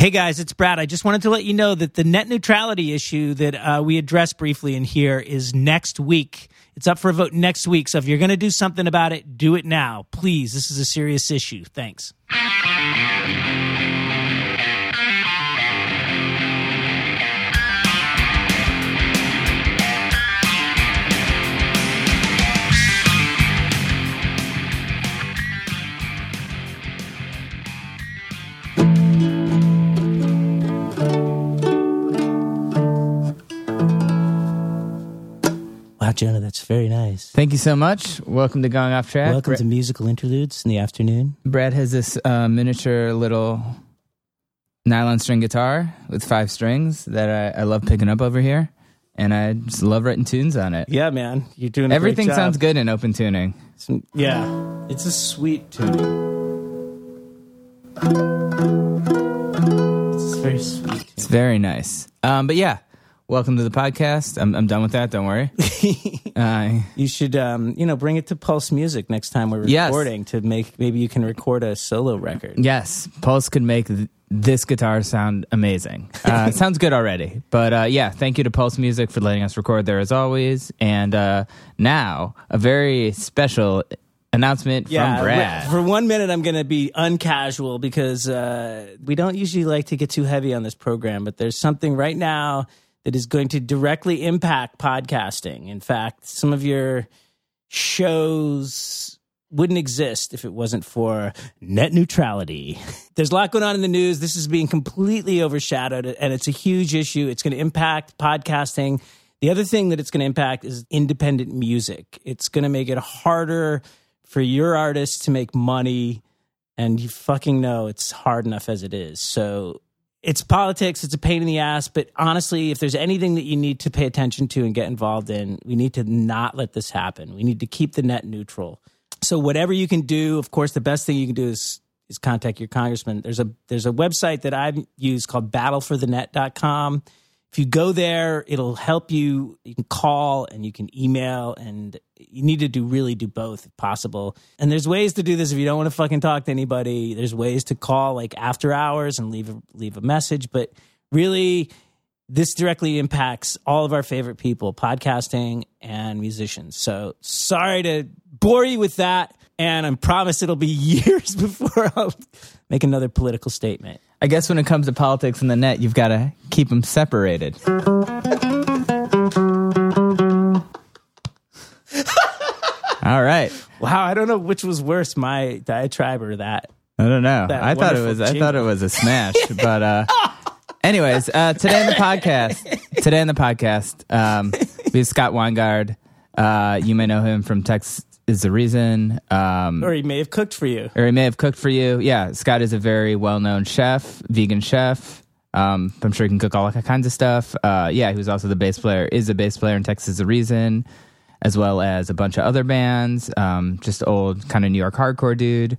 Hey guys, it's Brad. I just wanted to let you know that the net neutrality issue that uh, we addressed briefly in here is next week. It's up for a vote next week. So if you're going to do something about it, do it now. Please. This is a serious issue. Thanks. Thank you so much. Welcome to Going Off Track. Welcome Bra- to musical interludes in the afternoon. Brad has this uh, miniature little nylon string guitar with five strings that I, I love picking up over here, and I just love writing tunes on it. Yeah, man, you're doing a Everything great job. sounds good in open tuning. Some- yeah, it's a sweet tuning. It's very sweet. It's very nice. Um, but yeah, welcome to the podcast. I'm, I'm done with that. Don't worry. uh, You should, um, you know, bring it to Pulse Music next time we're Yes. recording to make. Maybe you can record a solo record. yes, Pulse could make th- this guitar sound amazing. Uh, it sounds good already. But uh, yeah, thank you to Pulse Music for letting us record there as always. And uh, now, a very special announcement Yeah, from Brad. for one minute, I'm going to be uncasual because uh, we don't usually like to get too heavy on this program, but there's something right now that is going to directly impact podcasting. In fact, some of your shows wouldn't exist if it wasn't for net neutrality. There's a lot going on in the news. This is being completely overshadowed, and it's a huge issue. It's going to impact podcasting. The other thing that it's going to impact is independent music. It's going to make it harder for your artist to make money, and you fucking know it's hard enough as it is. So it's politics, it's a pain in the ass, but honestly, if there's anything that you need to pay attention to and get involved in, we need to not let this happen. We need to keep the net neutral. So whatever you can do, of course, the best thing you can do is is contact your congressman. There's a there's a website that I've used called battleforthenet.com. If you go there, it'll help you. You can call and you can email, and you need to do really do both if possible. And there's ways to do this if you don't want to fucking talk to anybody. There's ways to call like after hours and leave a, leave a message. But really, this directly impacts all of our favorite people, podcasting and musicians. So sorry to bore you with that. And I promise it'll be years before I'll make another political statement. I guess when it comes to politics and the net, you've got to keep them separated. All right. Wow, I don't know which was worse, my diatribe or that. I don't know. That I thought it was. I thought it was a smash. but uh, anyways, uh, today in the podcast, today in the podcast, um, we have Scott Winegard. Uh, you may know him from Texas is the reason. Um, Or he may have cooked for you. or he may have cooked for you. Yeah, Scott is a very well-known chef, vegan chef. Um, I'm sure he can cook all kinds of stuff. Uh, yeah, he was also the bass player, is a bass player in Texas is the Reason, as well as a bunch of other bands. Um, just old kind of New York hardcore dude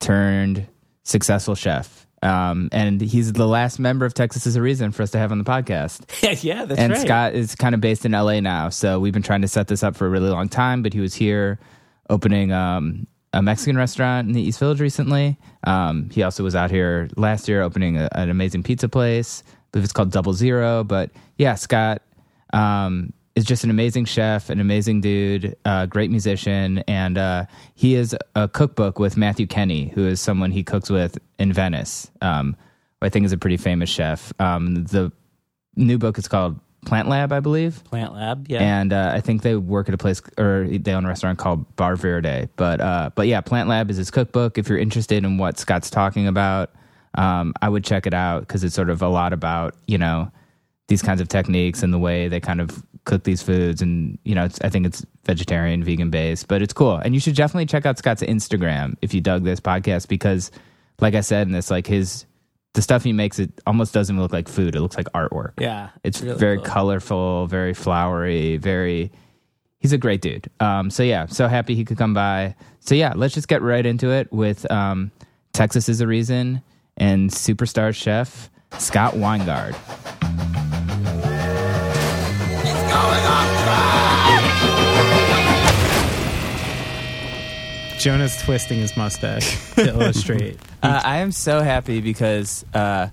turned successful chef. Um, and he's the last member of Texas is a Reason for us to have on the podcast yeah, that's and right. Scott is kind of based in LA now. So we've been trying to set this up for a really long time, but he was here opening um, a Mexican restaurant in the East Village recently. Um, he also was out here last year opening a, an amazing pizza place. I believe it's called Double Zero. But yeah, Scott um, is just an amazing chef, an amazing dude, uh, great musician, and uh, he is a cookbook with Matthew Kenney, who is someone he cooks with in Venice. Um, I think is a pretty famous chef. Um, the new book is called Plant Lab, I believe. Plant Lab, yeah. And uh, I think they work at a place or they own a restaurant called Bar Verde. But uh, but yeah, Plant Lab is his cookbook. If you're interested in what Scott's talking about, um, I would check it out because it's sort of a lot about you know these kinds of techniques and the way they kind of cook these foods. And you know, it's, I think it's vegetarian, vegan based, but it's cool. And you should definitely check out Scott's Instagram if you dug this podcast because, like I said, in this like his the stuff he makes it almost doesn't look like food. It looks like artwork. yeah. It's really very cool. colorful, very flowery, very. He's a great dude. Um, so yeah, so happy he could come by. So yeah, let's just get right into it with um, Texas is a reason and superstar chef Scott Winegard. Jonah's twisting his mustache to illustrate. Uh, I am so happy because uh,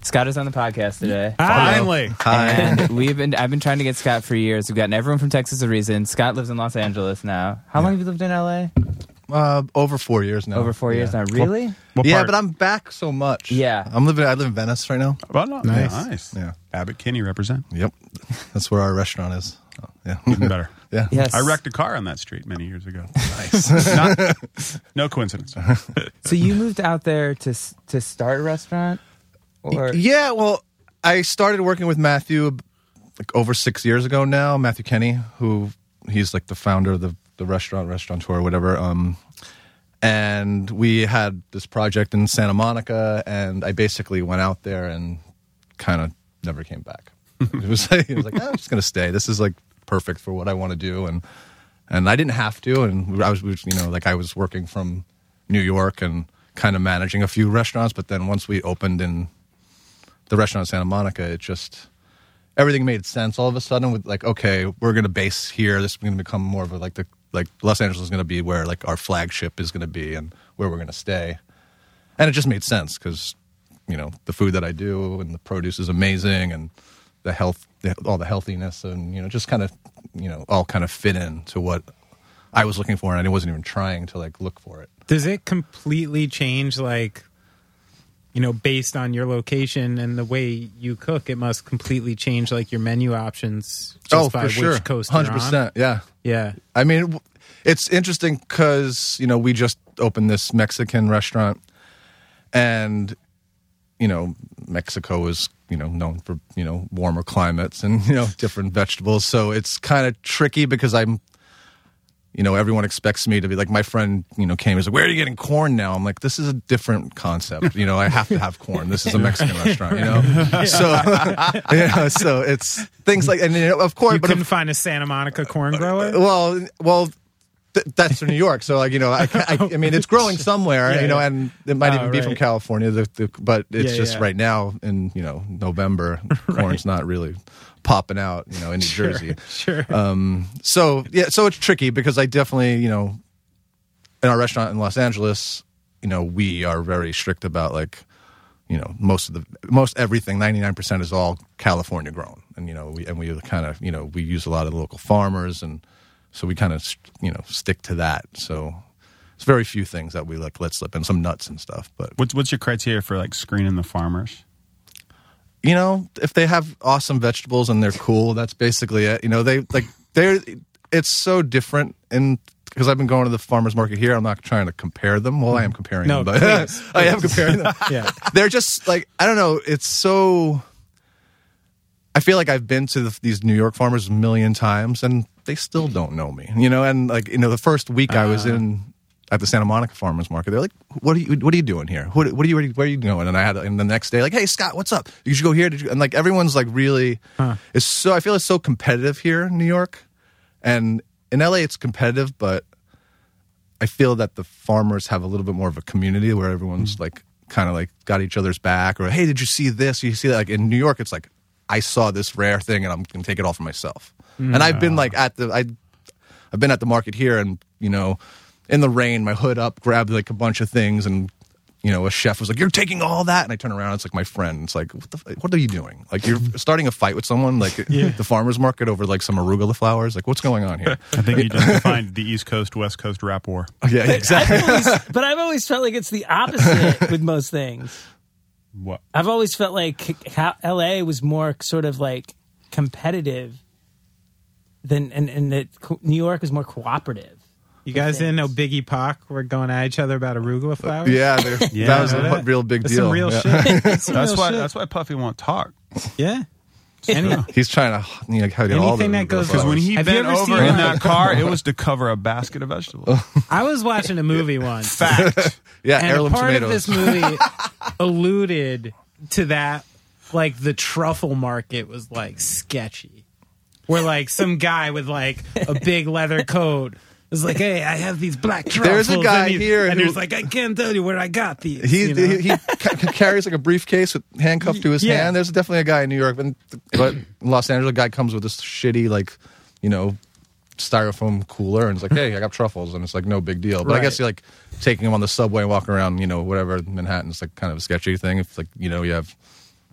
Scott is on the podcast today. Finally. And we've been I've been trying to get Scott for years. We've gotten everyone from Texas a reason. Scott lives in Los Angeles now. How long have you lived in LA? Uh, over four years now. Over four years now. Really? What yeah, part? but I'm back so much. Yeah. I'm living. I live in Venice right now. Well, no, Nice. nice. Yeah. Abbott Kinney represent. Yep. That's where our restaurant is. Oh, yeah. Even better. yeah. Yes. I wrecked a car on that street many years ago. Nice. Not, no coincidence. So you moved out there to to start a restaurant, or yeah. Well, I started working with Matthew like over six years ago now. Matthew Kenney, who he's like the founder of the the restaurant, restaurateur, or whatever. Um, and we had this project in Santa Monica, and I basically went out there and kind of never came back. it was like, it was like "Ah, I'm just gonna stay. This is like perfect for what I want to do, and and I didn't have to, and I was you know like I was working from New York and kind of managing a few restaurants, but then once we opened in the restaurant in Santa Monica, it just everything made sense. All of a sudden with like okay we're going to base here this is going to become more of a like the like los angeles is going to be where like our flagship is going to be and where we're going to stay. And it just made sense because you know the food that i do and the produce is amazing and the health the, all the healthiness and you know just kind of you know all kind of fit in to what i was looking for and i wasn't even trying to like look for it Does it completely change, like, you know, based on your location and the way you cook? It must completely change, like, your menu options just oh by for which sure 100% yeah Yeah. I mean, it's interesting because you know we just opened this Mexican restaurant, and you know Mexico is you know known for you know warmer climates and you know different vegetables. So it's kind of tricky because I'm, you know, everyone expects me to be like my friend. You know, came and said, "Where are you getting corn now?" I'm like, "This is a different concept. You know, I have to have corn. This is a Mexican restaurant. You know, so you know, so it's things like and you know, of course, You but couldn't of find a Santa Monica corn grower? well, well, th- that's from New York. So like you know, I, I, I mean, it's growing somewhere, Yeah, you know, yeah. and it might Oh, even be from. California. The, the, but it's Yeah, just right now in you know November, corn's not really popping out, you know, in New Jersey. Sure. Um, so yeah, so it's tricky because I definitely, you know, in our restaurant in Los Angeles, you know, we are very strict about like, you know, most of the most everything, ninety nine percent is all California grown, and you know, we and we kind of, you know, we use a lot of local farmers, and so we kind of, you know, stick to that. So it's very few things that we like let slip, and some nuts and stuff, but What's what's your criteria for like screening the farmers? you know, if they have awesome vegetables and they're cool, that's basically it. You know, they like they're it's so different and because I've been going to the farmers market here, I'm not trying to compare them. Well, I am mm-hmm. comparing No, them, but please, I am comparing them. yeah. They're just like I don't know. It's so. I feel like I've been to the, these New York farmers a million times, and they still don't know me. You know, and like you know, the first week I was ah. in at the Santa Monica Farmers Market, they're like, "What are you? What are you doing here? What, what are you? Where are you going?" And I had, and the next day, like, "Hey, Scott, what's up? You should go here." Did you? And like everyone's like really, it's so. I feel it's so competitive here in New York, and in LA it's competitive, but I feel that the farmers have a little bit more of a community where everyone's hmm. like kind of like got each other's back, or hey, did you see this? You see that? Like in New York, it's like I saw this rare thing and I'm gonna take it all for myself. And I've been like at the I, I've been at the market here and you know, in the rain, my hood up, grabbed like a bunch of things and. You know, a chef was like, "You're taking all that," and I turn around. It's like my friend. It's like, "What the? f- What are you doing? Like, you're starting a fight with someone, like the farmers market over like some arugula flowers. Like, what's going on here?" I think you just defined the East Coast West Coast rap war. yeah, exactly. I've always, but I've always felt like it's the opposite with most things. What? I've always felt like how LA was more sort of like competitive than, and, and that New York is more cooperative. You guys didn't know Biggie Pac were going at each other about arugula flowers? Yeah, Yeah. that was a That- real big That's deal. some real Yeah. shit. That's, That's real why. shit. That's why Puffy won't talk. yeah. Any, He's trying to you know, hide all the Anything that goes- Because when he Have bent over in uh, that car, it was to cover a basket of vegetables. I was watching a movie once. Fact. yeah, and heirloom part tomatoes. of this movie alluded to that like the truffle market was like sketchy where like some guy with like a big leather coat is like hey i have these black truffles There's a guy and here and who- he's like i can't tell you where i got these he you know? he, he carries like a briefcase with handcuffed to his Yeah. hand. There's definitely a guy in New York, but, Los Angeles, a guy comes with this shitty like you know styrofoam cooler and it's like, hey, I got truffles, and it's like no big deal. But I guess you're like taking him on the subway and walking around, you know, whatever Manhattan's like kind of a sketchy thing. If like you know you have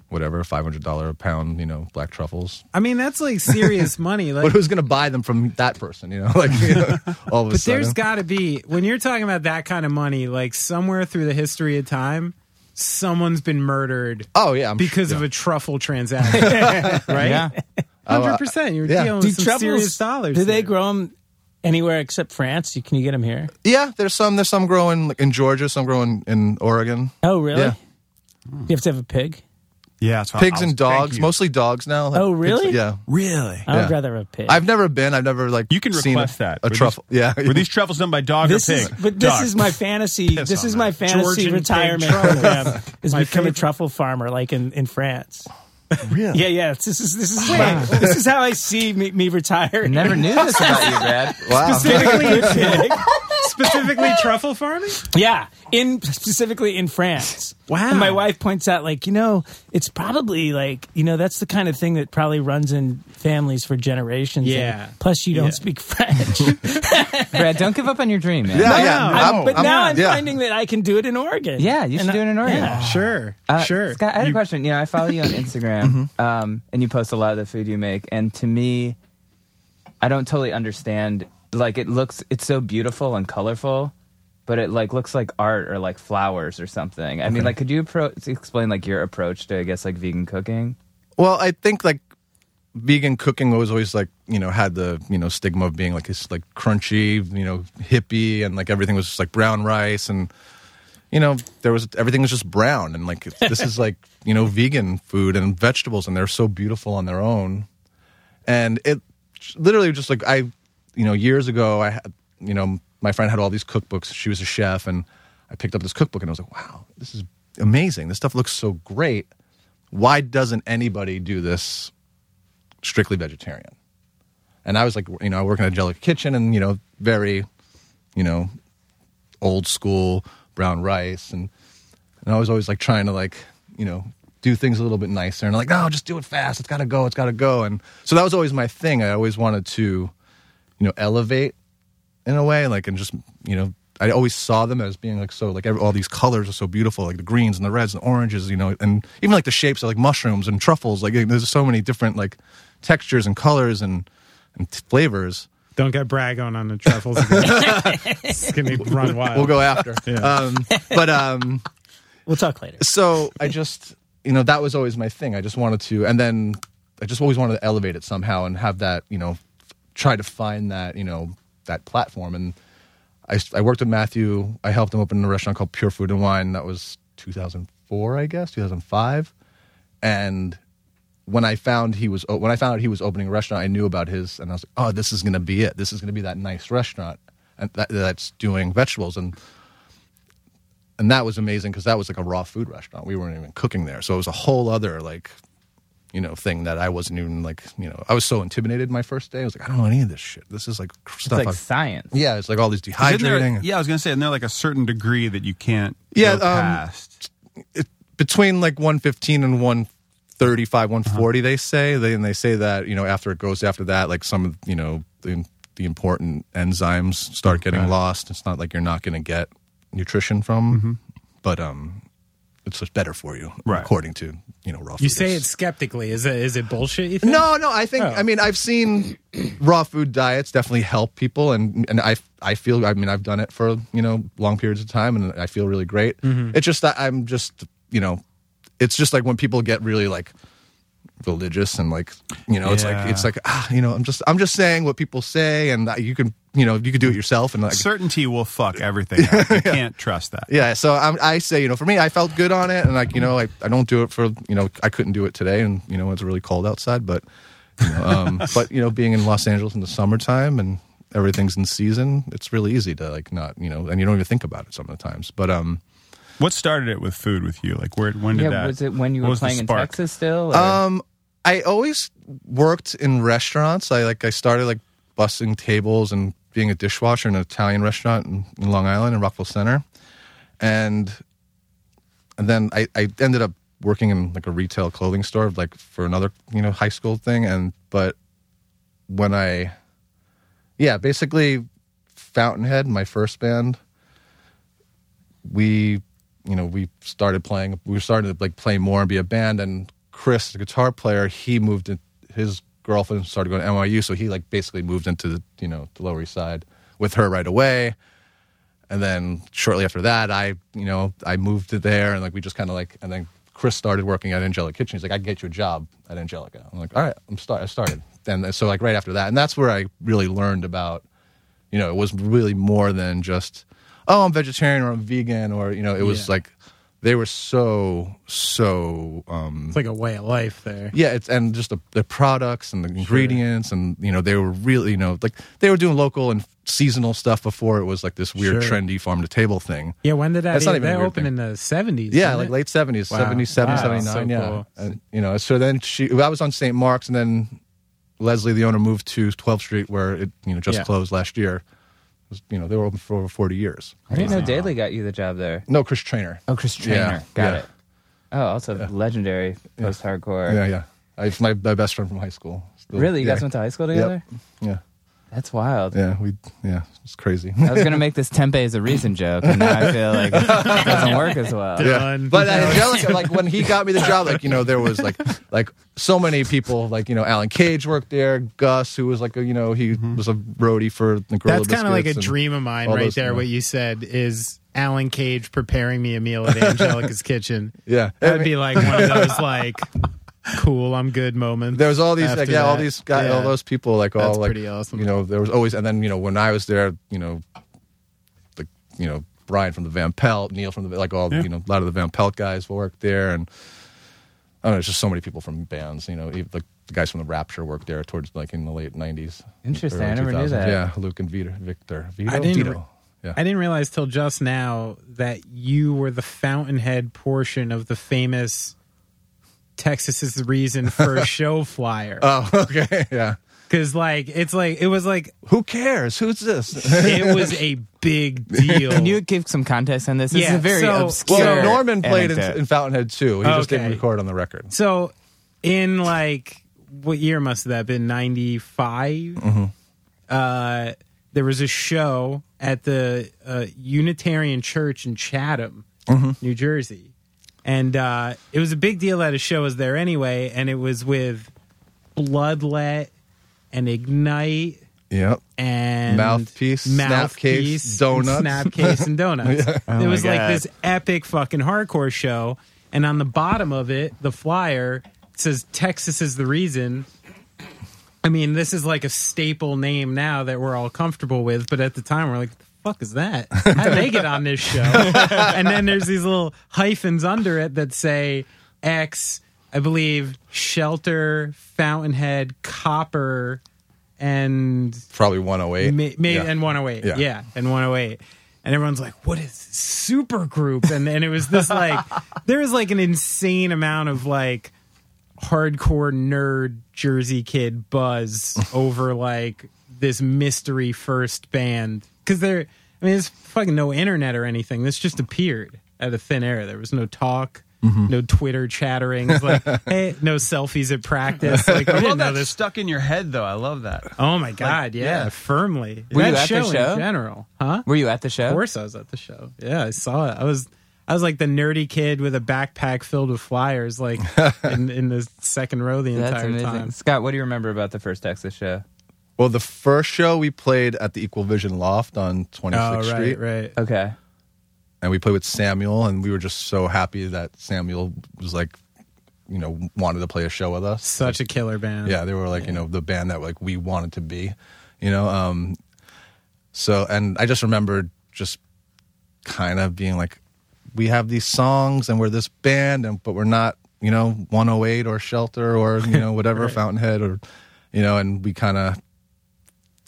whatever five hundred dollar a pound, you know, black truffles. I mean, that's like serious money. Like, But who's going to buy them from that person? You know, like you know, all of a But sudden. there's got to be when you're talking about that kind of money, like somewhere through the history of time, someone's been murdered oh yeah, I'm because sure, of a truffle transaction, right? Yeah. Oh, uh, hundred percent. You're yeah. dealing Do with some truffles? serious dollars. Do they there. grow them anywhere except France? Can you get them here? yeah. There's some. There's some growing in Georgia. Some growing in Oregon. Oh, really? Yeah. You have to have a pig. Yeah, that's Pigs and dogs, mostly dogs now. like Oh, pigs- really? yeah. Really? I would Yeah. rather have a pig. I've never been. I've never like You can seen request a, that. a Were truffle. These, yeah, Were these truffles done by dog this or is, pig? but this Dog. is my fantasy. Piss This is my fantasy Georgian retirement program. Is My become a truffle farmer, like in, in France. really. Yeah, yeah. This is this is my, this is how I see me, me retiring. Never knew this about you, Brad. Wow. specifically, specifically truffle farming? Yeah, in specifically in France. Wow. And my wife points out, like, you know, it's probably like, you know, that's the kind of thing that probably runs in families for generations. And Yeah. plus, you don't Yeah. speak French. Brad, don't give up on your dream, man. Yeah, No, yeah. no, I'm- I'm- but I'm- now I'm yeah. finding that I can do it in Oregon. Yeah, you should And do it in Oregon. yeah. Sure, Uh, sure. Scott, I had You- a question. You know, I follow you on Instagram, um, and you post a lot of the food you make. And to me, I don't totally understand. Like, it looks, it's so beautiful and colorful, but it like looks like art or like flowers or something. I mean, like, could you appro- explain like your approach to, I guess, like vegan cooking? Well, I think like vegan cooking was always like you know had the you know stigma of being like it's like crunchy you know hippie and like everything was just like brown rice and you know there was everything was just brown and like this is like you know vegan food and vegetables and they're so beautiful on their own and it literally just like I you know years ago I had you know my friend had all these cookbooks she was a chef and I picked up this cookbook and I was like wow this is amazing this stuff looks so great why doesn't anybody do this strictly vegetarian? And I was like, you know, I work in a Angelica kitchen and, you know, very, you know, old school brown rice. And, and I was always like trying to like, you know, do things a little bit nicer and like, no, just do it fast. It's got to go. It's got to go. And so that was always my thing. I always wanted to, you know, elevate in a way, like, and just, you know, I always saw them as being like so, like every, all these colors are so beautiful, like the greens and the reds and oranges, you know, and even like the shapes of like mushrooms and truffles. Like there's so many different like textures and colors and, and t- flavors. Don't get Brad on on the truffles. Again. it's gonna run wild. We'll go after. um, but um, We'll talk later. so I just, you know, that was always my thing. I just wanted to, and then I just always wanted to elevate it somehow and have that, you know, try to find that, you know, that platform. And I, I worked with Matthew. I helped him open a restaurant called Pure Food and Wine. That was 2004, I guess, 2005. And when I found he was when I found out he was opening a restaurant, I knew about his, and I was like, oh, this is going to be it. This is going to be that nice restaurant and that, that's doing vegetables and and that was amazing because that was like a raw food restaurant. We weren't even cooking there, so it was a whole other like you know thing that I wasn't even like you know I was so intimidated my first day. I was like, I don't know any of this shit. This is like It's stuff. like I've- science. yeah, it's like all these Isn't there- dehydrating. yeah, I was gonna say, isn't there like a certain degree that you can't Yeah, go um, past? it, between like 115 and 135 140 they say they and they say that you know after it goes after that like some of you know the, the important enzymes start getting lost it's not like you're not going to get nutrition from but um it's better for you Right. according to you know raw you food. say it skeptically. Is it is it bullshit? You think? no no i think Oh. i mean i've seen raw food diets definitely help people and and i i feel i mean i've done it for you know long periods of time and i feel really great mm-hmm. it's just that i'm just you know it's just like when people get really like religious and like you know it's like it's like ah you know i'm just i'm just saying what people say and you can you know you can do it yourself and like Certainty will fuck everything. Up. You can't trust that. yeah so I'm, i say you know for me i felt good on it and like you know I, I don't do it for you know i couldn't do it today and you know it's really cold outside but you know, um, but you know being in los angeles in the summertime and everything's in season it's really easy to like not you know and you don't even think about it some of the times but um What started it with food with you? Like where? When did Yeah, that? was it when you were playing in? Texas still? or- Um, I always worked in restaurants. I like I started like bussing tables and being a dishwasher in an Italian restaurant in, in Long Island in Rockville Center, and and then I, I ended up working in like a retail clothing store like for another you know high school thing and but when I yeah basically Fountainhead my first band we you know we started playing we started to like play more and be a band and Chris, the guitar player, he moved in. His girlfriend started going to NYU, so he like basically moved into the you know the Lower East Side with her right away. And then shortly after that, I you know I moved to there, and like we just kind of like, and then Chris started working at Angelica Kitchen. He's like, I can get you a job at Angelica. I'm like, all right, I'm start. I started, and so like right after that, and that's where I really learned about, you know, it was really more than just, oh, I'm vegetarian or I'm vegan or you know, it was Yeah. like they were so so um It's like a way of life there. yeah it's and just the, the products and the ingredients and you know they were really you know like they were doing local and seasonal stuff before it was like this weird Sure. trendy farm to table thing Yeah, when did that? That's not even that opened thing. in the seventies. yeah like late 70s Wow. 77 Wow, 79 so yeah cool. and, you know so then she i was on st mark's and then leslie the owner moved to 12th street where it you know just Yeah. closed last year It was, you know they were open for over 40 years I didn't know Daly got you the job there. no chris Traynor Oh, Chris Traynor. Yeah, Got yeah. it. Oh, also legendary post hardcore. yeah yeah I, it's my, my best friend from high school Still- Really? You yeah. guys went to high school together? yeah That's wild. yeah we yeah it's crazy I was gonna make this Tempe as a reason joke, and now I feel like it doesn't work as well. Yeah. But at Angelica, like when he got me the job, like you know, there was like like so many people, like you know, Alan Cage worked there, Gus, who was like a you know, he mm-hmm. was a roadie for the Gorilla That's kind of like a Biscuits and- dream of mine all right those, there. you know. What you said is Alan Cage preparing me a meal at Angelica's Kitchen. Yeah, That I would mean, be like one of those like cool, I'm good moments. there was all these like after yeah, all these guys, Yeah. all those people, like all That's like pretty awesome. You know, there was always, and then you know, when I was there, you know, like you know, Brian from the Van Pelt, Neil from the like all Yeah. you know, a lot of the Van Pelt guys worked there, and I don't know, it's just so many people from bands, you know, even, like the guys from the Rapture worked there towards like in the late '90s. Interesting. early I never knew that. Yeah, Luke and Vito, Victor, Vito, I didn't Vito. re- yeah. I didn't realize till just now that you were the fountainhead portion of the famous Texas is the reason for a show flyer. Oh, okay, yeah. Because like it's like it was like Who cares? Who's this? it was a big deal. Can you give some context on this? This is Yeah, a very so- obscure. well, Norman played in, in Fountainhead too. He just didn't record on the record. So, in like what year must that have been? Ninety Uh, there was a show at the uh, Unitarian Church in Chatham, New Jersey, and uh, it was a big deal that a show was there anyway, and it was with Bloodlet and Ignite Yep. and Mouthpiece, mouthpiece, Snapcase, donuts. snapcase, and donuts. Oh it my was like this epic fucking hardcore show, and on the bottom of it, the flyer says "Texas is the reason." I mean, this is like a staple name now that we're all comfortable with, but at the time, we're like, "The fuck is that? How did they get on this show?" and then there's these little hyphens under it that say X, I believe, Shelter, Fountainhead, Copper, and Probably 108. May, maybe Yeah. and 108. Yeah. Yeah. and 108. And everyone's like, "What is this super group?" And and it was this like there was like an insane amount of like hardcore nerd Jersey kid buzz over like this mystery first band because there. I mean, there's fucking no internet or anything. This just appeared out of thin air. There was no talk. Mm-hmm. No Twitter chattering. It's like, hey, no selfies at practice. Like, we I didn't love know that this stuck in your head, though. I love that. Oh my god, yeah, yeah. firmly. Were you that at the show, show? in general, huh? Were you at the show? Of course, I was at the show. Yeah, I saw it. I was, I was like the nerdy kid with a backpack filled with flyers, like in, in the second row the That's entire amazing. time. Scott, what do you remember about the first Texas show? Well, the first show we played at the Equal Vision Loft on 26th Oh right, Street. right. Okay. And we played with Samuel, and we were just so happy that Samuel was like, you know, wanted to play a show with us. Such a killer band. yeah they were like you know the band that like we wanted to be you know um so and i just remembered just kind of being like we have these songs and we're this band and but we're not you know 108 or shelter or you know whatever fountainhead or you know and we kind of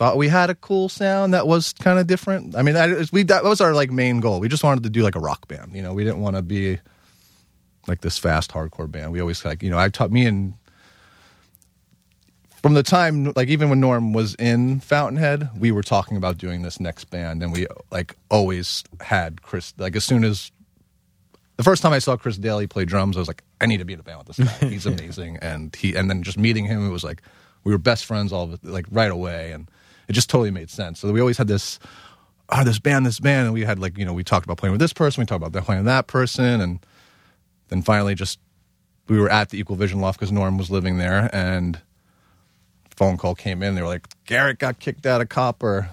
thought we had a cool sound that was kind of different. I mean that, we that was our like main goal. We just wanted to do like a rock band you know? We didn't want to be like this fast hardcore band. We always like you know i taught me and from the time like even when norm was in fountainhead we were talking about doing this next band and we like always had chris like as soon as the first time i saw chris daly play drums i was like i need to be in a band with this guy. He's amazing. And he and then just meeting him it was like we were best friends all of like right away and it just totally made sense so we always had this oh this band this band and we had like you know we talked about playing with this person we talked about playing with that person and then finally just we were at the Equal Vision Loft because Norm was living there, and phone call came in. They were like, Garrett got kicked out of Copper,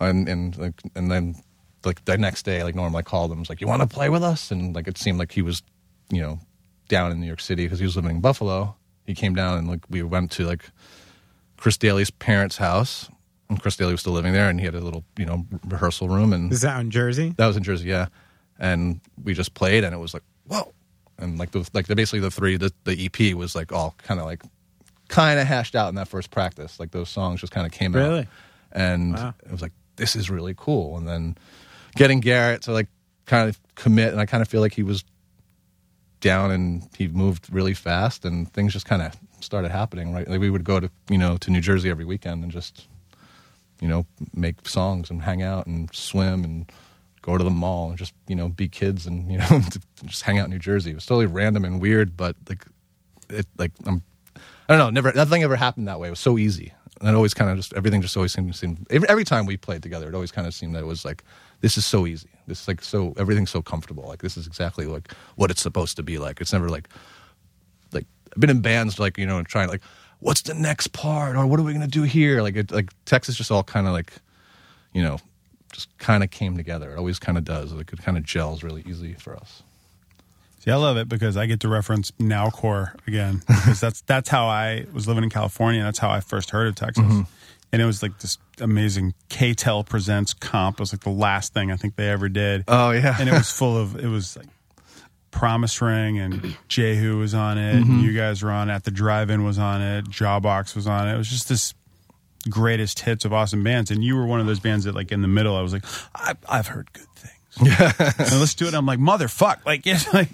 and and like and then like the next day, like Norm like called him, was like, you want to play with us? And like it seemed like he was, you know, down in New York City because he was living in Buffalo. He came down and like we went to like Chris Daly's parents' house, and Chris Daly was still living there, and he had a little you know rehearsal room, and Is that in Jersey? that was in Jersey, yeah. And we just played, and it was like, whoa! And like the like the basically the three the the EP was like all kind of like kind of hashed out in that first practice. Like those songs just kind of came out, Really? and Wow. it was like this is really cool. And then getting Garrett to like kind of commit, and I kind of feel like he was down and he moved really fast, and things just kind of started happening. Right, like we would go to you know to New Jersey every weekend and just you know, make songs and hang out and swim and go to the mall and just, you know, be kids and, you know, just hang out in New Jersey. It was totally random and weird, but like, it, like, I'm, I don't know, never, nothing ever happened that way. It was so easy. And it always kind of just, everything just always seemed, seemed every, every time we played together, it always kind of seemed that it was like, this is so easy. This is like so, everything's so comfortable. Like, this is exactly like what it's supposed to be like. It's never like, like I've been in bands like you know and trying like what's the next part or what are we gonna do here like it, like Texas just all kind of like you know just kind of came together it always kind of does like it kind of gels really easy for us See, I love it because I get to reference Nowcore again because that's that's how I was living in California. That's how I first heard of Texas, Mm-hmm. and it was like this amazing KTEL presents comp. It was like the last thing I think they ever did. oh yeah and it was full of it was like Promise Ring and Jehu was on it. Mm-hmm. And you guys were on it. The Drive-In was on it. Jawbox was on it. It was just this greatest hits of awesome bands. And you were one of those bands that like in the middle, I was like, I, I've heard good things. Yeah. and let's do it. I'm like, motherfuck. Like, yeah, like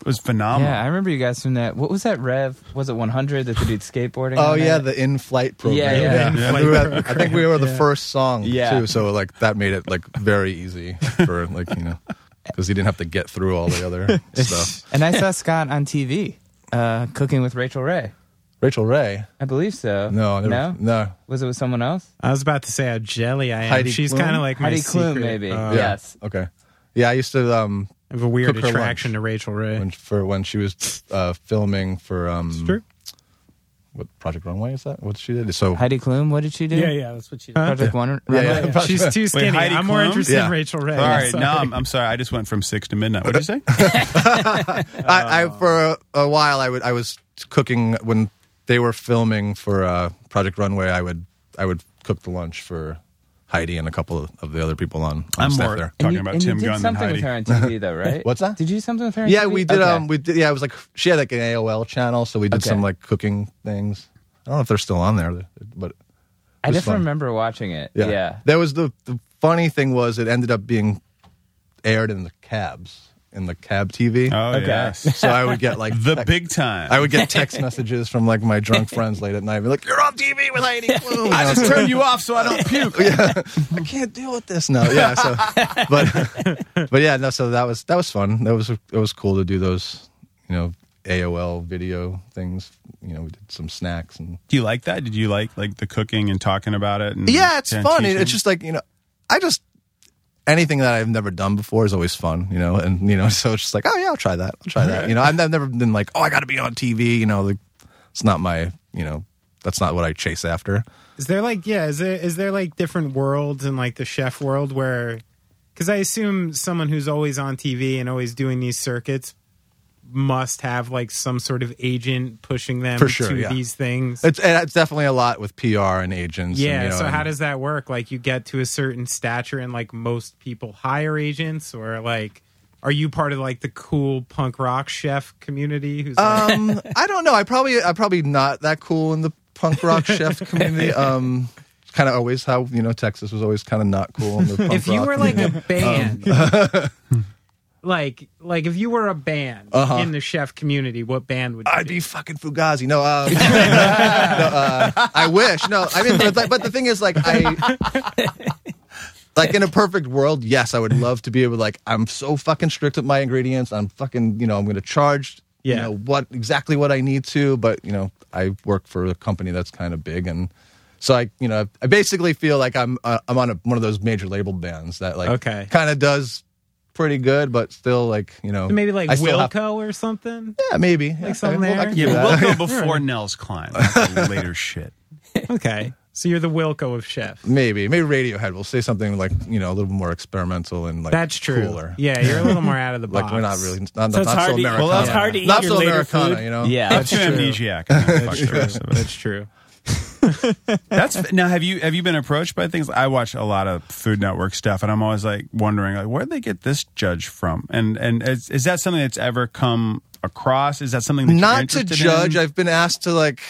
it was phenomenal. Yeah, I remember you guys from that. What was that Rev? Was it 100 that they did skateboarding? Oh yeah, that? the in-flight program. Yeah, yeah. Yeah. We were at- I think we were the first song Yeah. too, so like that made it like very easy for like you know because he didn't have to get through all the other stuff. and I saw Scott on TV uh, cooking with Rachael Ray. Rachael Ray, I believe so. no, never, no. no, Was it with someone else? I was about to say how jelly I am. Heidi She's Klum? kind of like my Heidi Klum, secret, maybe. uh, yes. okay, yeah. I used to um I have a weird attraction to Rachael Ray. when for when she was uh, filming for um It's true. What Project Runway is that? What she did? So Heidi Klum, what did she do? Yeah, yeah, that's what she did. Project One. Yeah, yeah. Runway? She's too skinny. Heidi I'm more Klum? interested Yeah. in Rachael Ray. Sorry, Sorry. no, I'm, I'm sorry. I just went from six to midnight. What did you say? I, I for a, a while I would I was cooking when they were filming for uh, Project Runway. I would I would cook the lunch for Heidi and a couple of, of the other people on, on I'm staff more there. Talking you, about and Tim you did Gunn something with her on TV, though, right? What's that? Did you do something with her? On Yeah, TV? we did. Okay. Um, we did. Yeah, it was like she had like an AOL channel, so we did Okay. some like cooking things. I don't know if they're still on there, but I just fun. remember watching it. yeah. Yeah. There was the the funny thing was it ended up being aired in the cabs in the cab TV. Oh, Okay. yes. So I would get like The text- big time. I would get text messages from like my drunk friends late at night, be like, "You're on TV with Heidi Klum." I just turned you off so I don't puke. yeah, I can't deal with this now. Yeah, so but but yeah, no. So that was that was fun. That was it was cool to do those, you know, AOL video things. You know, we did some snacks and Do you like that? Did you like like the cooking and talking about it? And yeah, it's and fun. Teaching? It's just like you know, I just anything that I've never done before is always fun. You know, and you know, so it's just like, oh yeah, I'll try that. I'll try that. You know, I've, I've never been like, oh, I got to be on TV. You know, like it's not my, you know, that's not what I chase after. Is there like yeah? Is there is there like different worlds in like the chef world where? Because I assume someone who's always on TV and always doing these circuits must have like some sort of agent pushing them For sure, to yeah. these things. It's it's definitely a lot with PR and agents. yeah. and, you know, so how and- does that work? Like you get to a certain stature and like most people hire agents, or like are you part of like the cool punk rock chef community? Who's like, Um, I don't know. I probably I'm probably not that cool in the punk rock chef community. Um, kind of always how you know Texas was always kind of not cool in the punk if you were like a band like like if you were a band Uh-huh. in the chef community what band would you I'd be fucking Fugazi. No, uh, no, uh, I wish. No, I mean, but, but the thing is, like, I, like, in a perfect world, yes, I would love to be able, to, like, I'm so fucking strict with my ingredients. I'm fucking, you know, I'm going to charge, you Yeah. know, what exactly what I need to. But you know, I work for a company that's kind of big, and so I, you know, I basically feel like I'm, uh, I'm on a, one of those major label bands that, like, Okay. kind of does pretty good, but still like you know Maybe like I still have- Wilco or something. yeah, maybe Like something well, I there? can Yeah, do but that. we'll before Nels Cline. That's the later shit. Okay, so you're the Wilco of chef. Maybe, maybe Radiohead. We'll say something like you know a little more experimental and like That's true. cooler. Yeah, you're a little more out of the box. Like we're not really not, So it's not hard so to- Americana. well, it's hard to eat not your so later Americana, food. you know. Yeah. I'm true. amnesiac. Fuck the rest of it. That's true. That's now. Have you have you been approached by things? I watch a lot of Food Network stuff, and I'm always like wondering, like, where would they get this judge from? And and is, is that something that's ever come across? Is that something that not to judge. in? I've been asked to like,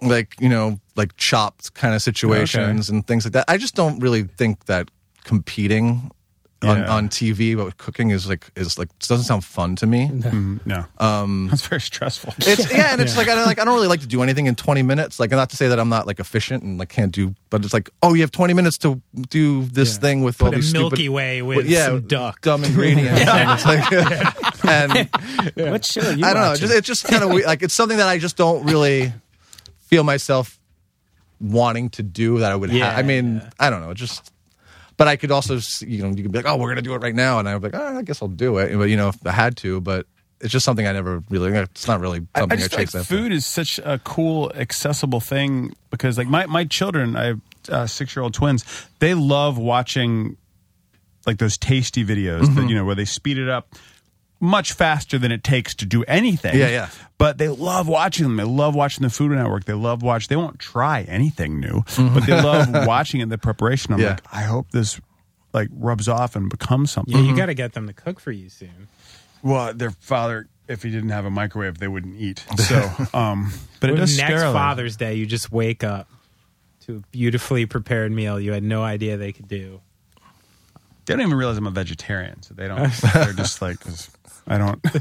like you know, like chopped kind of situations and things like that. I just don't really think that competing Yeah. on TV with cooking is like is like doesn't sound fun to me. Mm, no, um, that's very stressful. It's yeah, and it's like I don't like I don't really like to do anything in 20 minutes. Like not to say that I'm not like efficient and like can't do, but it's like oh you have 20 minutes to do this thing with all Put a these Milky stupid, Way with yeah, some duck. dumb ingredients. and it's like, and What show are you I don't know. watching? Just, it's just kind of weird. Like it's something that I just don't really feel myself wanting to do. That I would. Yeah, ha- I mean, I don't know. Just. But I could also, you know, you could be like, "Oh, we're gonna do it right now," and I'm like, oh, "I guess I'll do it." But you know, if I had to, but it's just something I never really. It's not really something I I, just feel chase like after. food is such a cool, accessible thing because, like, my my children, I have uh, six year old twins. They love watching like those tasty videos Mm-hmm. that you know where they speed it up much faster than it takes to do anything. Yeah, yeah. But they love watching them. They love watching the Food Network. They love watch. They won't try anything new, but they love watching it. The preparation. I'm Mm-hmm. Yeah. like, I hope this like rubs off and becomes something. Yeah, you got to get them to cook for you soon. Well, their father, if he didn't have a microwave, they wouldn't eat. So, um, but it does next scare them. Father's Day, you just wake up to a beautifully prepared meal you had no idea they could do. They don't even realize I'm a vegetarian, so they don't. they're just like, 'cause I don't. Did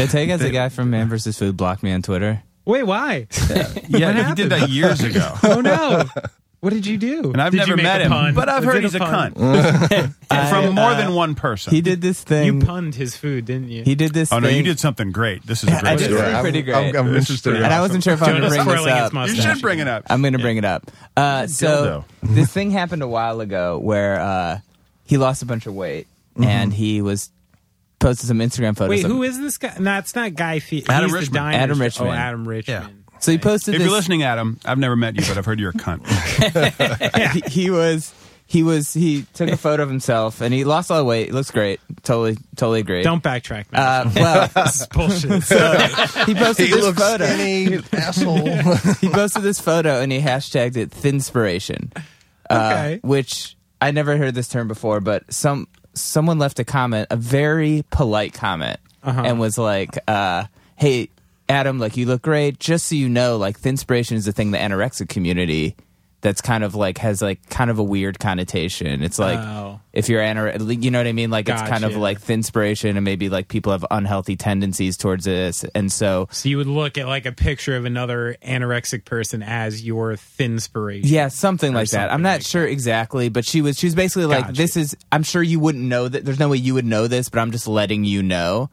I tell you guys the guy from Man vs. Food blocked me on Twitter? Wait, why? yeah, he did that years ago, oh no! What did you do? and I've Did never met him, but I've Was heard he's a, pun? cunt from more uh, than one person. He did this thing. You punned his food, didn't you? He did this. oh no, you did something great. This is a I great did story. I'm- pretty great. I'm, I'm This is interested. pretty in and I wasn't sure if I'm going to bring this up. You should bring it up. I'm going to bring it up. Uh, so this thing happened a while ago where uh, he lost a bunch of weight and he was posted some Instagram photos. Wait, of- who is this guy? No, it's not Guy Fieri. Adam He's Richman. diner Adam chef. Richman. Oh, Adam Richman. So he posted If this. you're listening, Adam, I've never met you, but I've heard you're a cunt. he, he was. He was. He took a photo of himself and he lost all the weight. It looks great. Totally, totally great. Don't backtrack. Now. Uh, well, this is bullshit. he posted He this looks photo. skinny, asshole. he posted this photo and he hashtagged it thinspiration. Uh, Okay. which I never heard this term before, but some someone left a comment, a very polite comment, Uh-huh. and was like, uh, "Hey, Adam, like you look great. Just so you know, like thin thinspiration is the thing the anorexic community." That's kind of like has like kind of a weird connotation. It's like Oh. if you're anorexic, you know what I mean. Like it's kind of Gotcha. like thinspiration, and maybe like people have unhealthy tendencies towards this, and so so you would look at like a picture of another anorexic person as your thin spiration. Yeah, something like that. I'm not like sure exactly, but she was she was basically like, Gotcha. "This is." I'm sure you wouldn't know that. There's no way you would know this, but I'm just letting you know.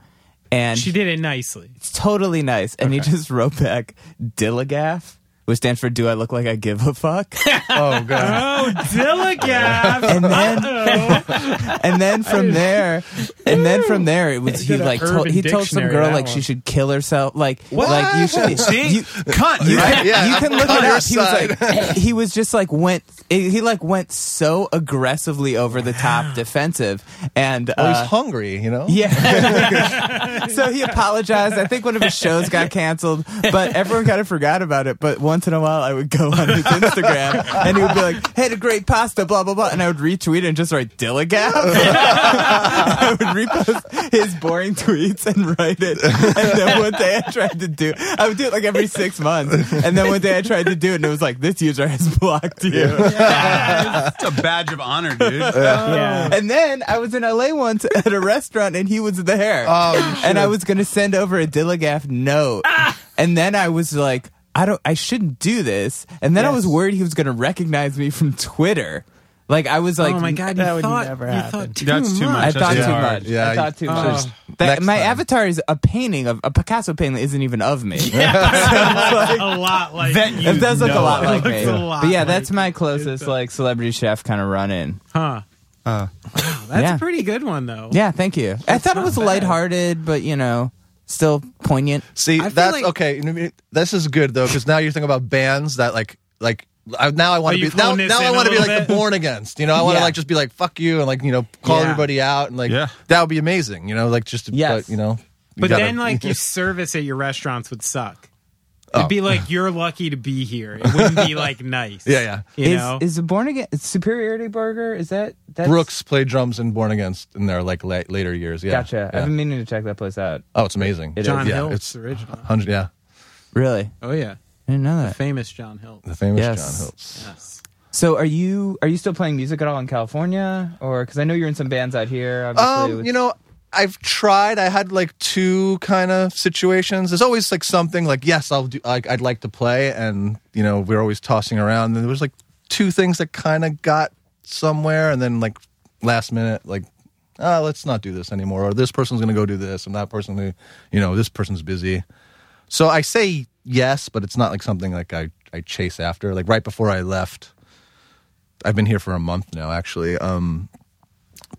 And She did it nicely. it's totally nice. And he just wrote back Dilligaf, which Stanford, "Do I look like I give a fuck?" oh god. Oh, Dilligaf. and then and then from there, and then from there, it was he Did a like told, Urban he told some Dictionary, girl that like one. she should kill herself. Like What? like you should See, you, cunt. you right? can, Yeah, you can look on it your up. He was like, he was just like went, he like went so aggressively over the top defensive, and Well, uh, he's hungry, you know. yeah. so he apologized. I think one of his shows got canceled, but everyone kind of forgot about it. But once in a while, I would go on his Instagram and he would be like, "Hey, the great pasta, blah blah blah," and I would retweet it and just write Dilligaf. I would repost his boring tweets and write it. And then one day I tried to do, I would do it like every six months. And then one day I tried to do it, and it was like, "This user has blocked you." It's a badge of honor, dude. yeah. And then I was in LA once at a restaurant and he was there. Oh, you and I was going to send over a Dilligaf note. Ah. And then I was like, I don't, I shouldn't do this. And then I was Yes. worried he was going to recognize me from Twitter. Like I was like, oh my god, you that would thought, never you happen. thought too That's too much. I much. thought That's too hard. much. Yeah, I thought too you- much. That, next my time. avatar is a painting of a Picasso painting that isn't even of me. a lot like That you It does look a know. lot It like looks me. a lot but yeah, like that's my closest like celebrity chef kind of run in. Huh. Uh, That's Yeah. a pretty good one though. Yeah, thank you. I thought it was bad. lighthearted, but you know, still poignant. See, I feel that's like- okay. This is good though because now you're thinking about bands that like like. I, now I want Oh, to you've be now, honed this now I in a want to be like little the bit? born against. You know, I want to Yeah. like just be like fuck you and like you know call Yeah. everybody out and like Yeah. that would be amazing. You know, like just to, Yes. but, you know. you But gotta- then, like, your service at your restaurants would suck. Oh. It'd be like you're lucky to be here. It wouldn't be like nice. Yeah, yeah. You is know, is the born again superiority burger? Is that that's, Brooks played drums in Born Against in their like la- later years. Yeah, Gotcha. Yeah. I've been meaning to check that place out. Oh, it's amazing. It John is. yeah, it's original. hundred. Yeah, Really, Oh yeah, I didn't know that. The famous John Hill. the famous Yes. John Hiltz. Yes. So are you are you still playing music at all in California, or because I know you're in some bands out here? Obviously, Um, with- you know, I've tried. I had like two kind of situations. There's always like something like yes, I'll do. Like I'd like to play, and you know, we're always tossing around. And there was like two things that kind of got somewhere, and then like last minute, like. Ah, let's not do this anymore. Or this person's going to go do this, and that person, who- you know, this person's busy. So I say yes, but it's not like something like I, I chase after. Like right before I left, I've been here for a month now, actually. Um,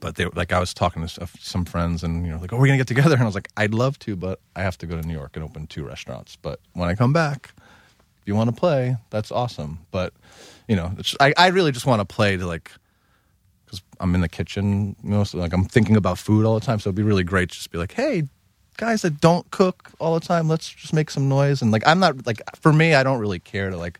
but they like I was talking to uh, some friends, and you know, like, oh, we're gonna get together, and I was like, I'd love to, but I have to go to New York and open two restaurants. But when I come back, if you want to play, that's awesome. But you know, I I really just want to play to like. Because I'm in the kitchen, know, like I'm thinking about food all the time. So it'd be really great to just be like, hey, guys that don't cook all the time, let's just make some noise. And like, I'm not like, for me, I don't really care to like,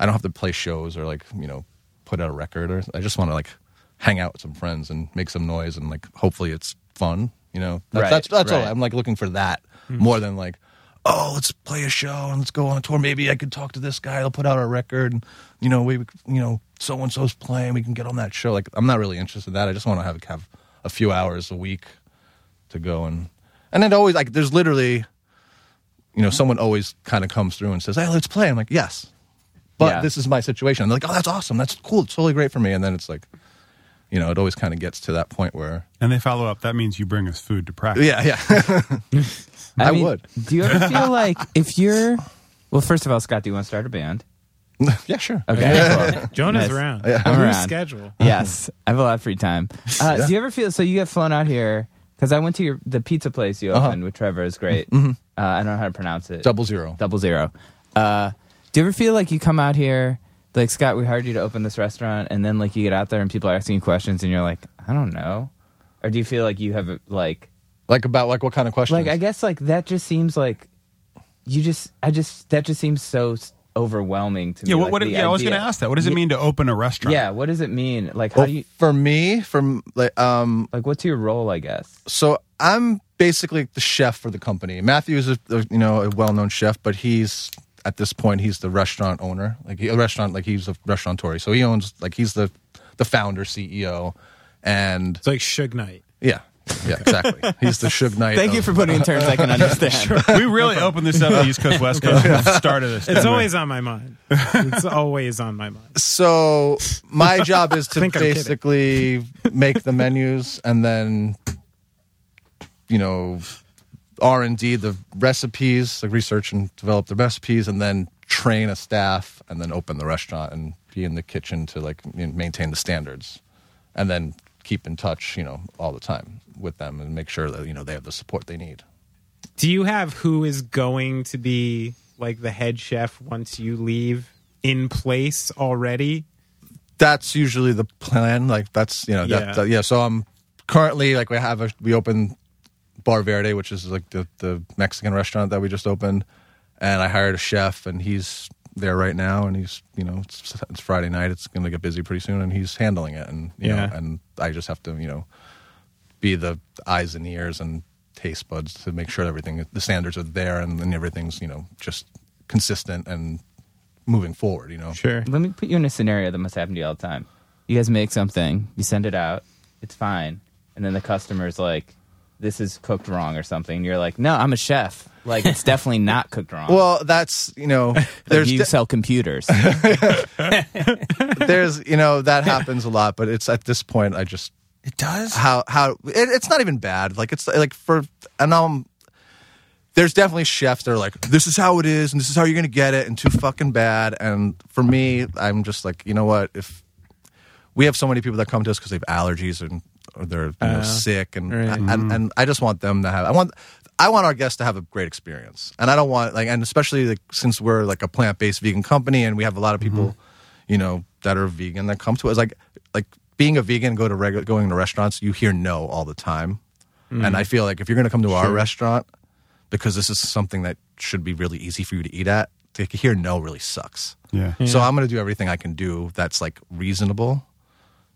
I don't have to play shows or like, you know, put out a record or I just want to like hang out with some friends and make some noise and like, hopefully it's fun, you know? That's, Right, that's, that's all. right. I'm like looking for that hmm. more than like, oh, let's play a show and let's go on a tour. Maybe I could talk to this guy. He'll put out a record. And, you know, we, you know, so and so's playing. We can get on that show. Like, I'm not really interested in that. I just want to have have a few hours a week to go and and it always like there's literally, you know, someone always kind of comes through and says, "Hey, let's play." I'm like, "Yes," but Yeah. this is my situation. And they're like, "Oh, that's awesome. That's cool. It's totally great for me." And then it's like, you know, it always kind of gets to that point where, and they follow up. That means you bring us food to practice. yeah, yeah. I mean, would. Do you ever feel like if you're well? First of all, Scott, do you want to start a band? yeah, sure. Okay, cool. Jonah's Nice. around. Yeah. I'm around. your schedule. yes, I have a lot of free time. Uh, Do you ever feel so? You get flown out here because I went to your the pizza place you Uh-huh. opened with Trevor. is great. Uh, I don't know how to pronounce it. Double zero. Double zero. Uh, do you ever feel like you come out here, like Scott? We hired you to open this restaurant, and then like you get out there and people are asking you questions, and you're like, I don't know. Or do you feel like you have like, Like about like what kind of questions? like I guess like that just seems like you just I just that just seems so s- overwhelming to Yeah, me. what, like, what, the yeah, I was going to ask that. What does it mean to open a restaurant? Yeah, what does it mean? Like how Well, do you for me, from like um, like what's your role? I guess. so I'm basically the chef for the company. Matthew is a, a you know a well known chef, but he's at this point he's the restaurant owner, like he- a restaurant like he's a restaurateur. So he owns like he's the the founder CEO, and It's like Suge Knight. yeah, yeah, exactly. he's the Suge Knight. Thank you for putting in terms I can understand. sure. we really opened this up East Coast, West Coast. We've started this. It's always on my mind. It's always on my mind. So my job is to think I'm kidding. basically make the menus and then, you know, R and D the recipes, like research and develop the recipes, and then train a staff, and then open the restaurant and be in the kitchen to like maintain the standards, and then keep in touch, you know, all the time with them and make sure that you know they have the support they need. Do you have who is going to be like the head chef once you leave in place already? that's usually the plan. Like that's you know Yeah. that, that- yeah. So I'm currently like we have a we opened Bar Verde, which is like the the Mexican restaurant that we just opened, and I hired a chef, and he's there right now, and he's you know it's, it's Friday night, it's going to get busy pretty soon, and he's handling it, and you Yeah. know, and I just have to you know be the eyes and ears and taste buds to make sure everything the standards are there and, and everything's you know just consistent and moving forward. You know, Sure. Let me put you in a scenario that must happen to you all the time. You guys make something, you send it out, it's fine, and then the customer's like, "This is cooked wrong" or something. You're like, "No, I'm a chef. Like it's definitely not cooked wrong." Well, that's you know, there's you de- sell computers. there's you know that happens a lot, but it's at this point I just It does. how how it, it's not even bad. Like it's like for and um, there's definitely chefs that are like this is how it is and this is how you're gonna get it and too fucking bad. And for me, I'm just like you know what if we have so many people that come to us because they have allergies and or they're you know, Uh, sick, and, right. and and I just want them to have. I want I want our guests to have a great experience, and I don't want like, and especially like since we're like a plant based vegan company, and we have a lot of people, you know, that are vegan that come to us. Like like being a vegan, go to regular going to restaurants, you hear no all the time, and I feel like if you're going to come to our restaurant because this is something that should be really easy for you to eat at, to hear no really sucks. Yeah. So I'm going to do everything I can do that's like reasonable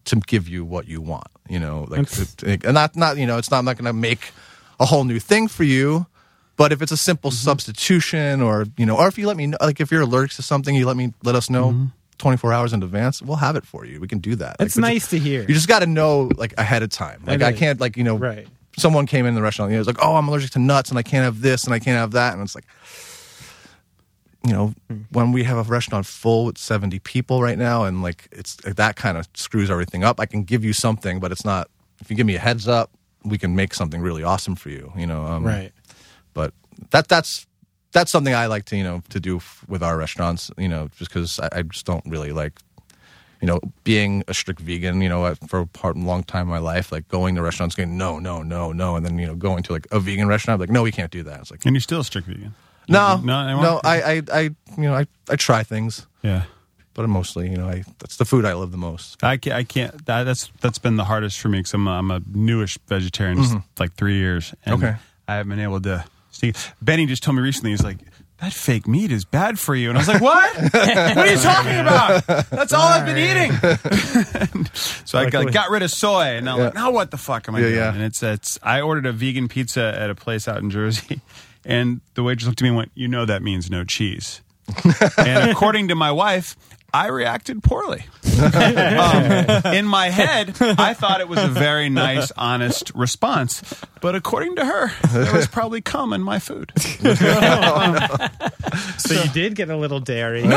to give you what you want. You know, like and not not you know it's not I'm not going to make a whole new thing for you. But if it's a simple Mm-hmm. substitution, or you know, or if you let me know, like if you're allergic to something, you let me let us know 24 hours in advance. We'll have it for you. We can do that. It's Like, nice to hear. You just got to know like ahead of time. Like It I is. can't like you know Right. someone came in the restaurant and he was like, "Oh, I'm allergic to nuts and I can't have this and I can't have that." And it's like, you know, when we have a restaurant full with 70 people right now and like it's that kind of screws everything up. I can give you something, but it's not. If you give me a heads up, we can make something really awesome for you. You know, um, right. But that that's that's something I like to you know to do f- with our restaurants. You know, just because I, I just don't really like you know, being a strict vegan, you know, for a part, long time of my life, like going to restaurants, going no, no, no, no, and then you know, going to like a vegan restaurant, like no, we can't do that. It's like And you're still a strict vegan. No, no, no. I, I, I, you know, I, I try things, Yeah. but mostly, you know, I that's the food I love the most. I can't. I can't that, that's that's been the hardest for me because I'm, a- I'm a newish vegetarian, just mm-hmm. like three years, and Okay. I haven't been able to. See, Benny just told me recently. He's like, "That fake meat is bad for you," and I was like, "What? what are you talking about? That's all I've been eating." so I got, Luckily. got rid of soy, and I'm like, "Now what the fuck am I Yeah, doing?" yeah. And it's it's. I ordered a vegan pizza at a place out in Jersey, and the waitress looked at me and went, "You know that means no cheese." and according to my wife, I reacted poorly. um, in my head, I thought it was a very nice, honest response. But according to her, there was probably cum in my food. So you did get a little dairy. I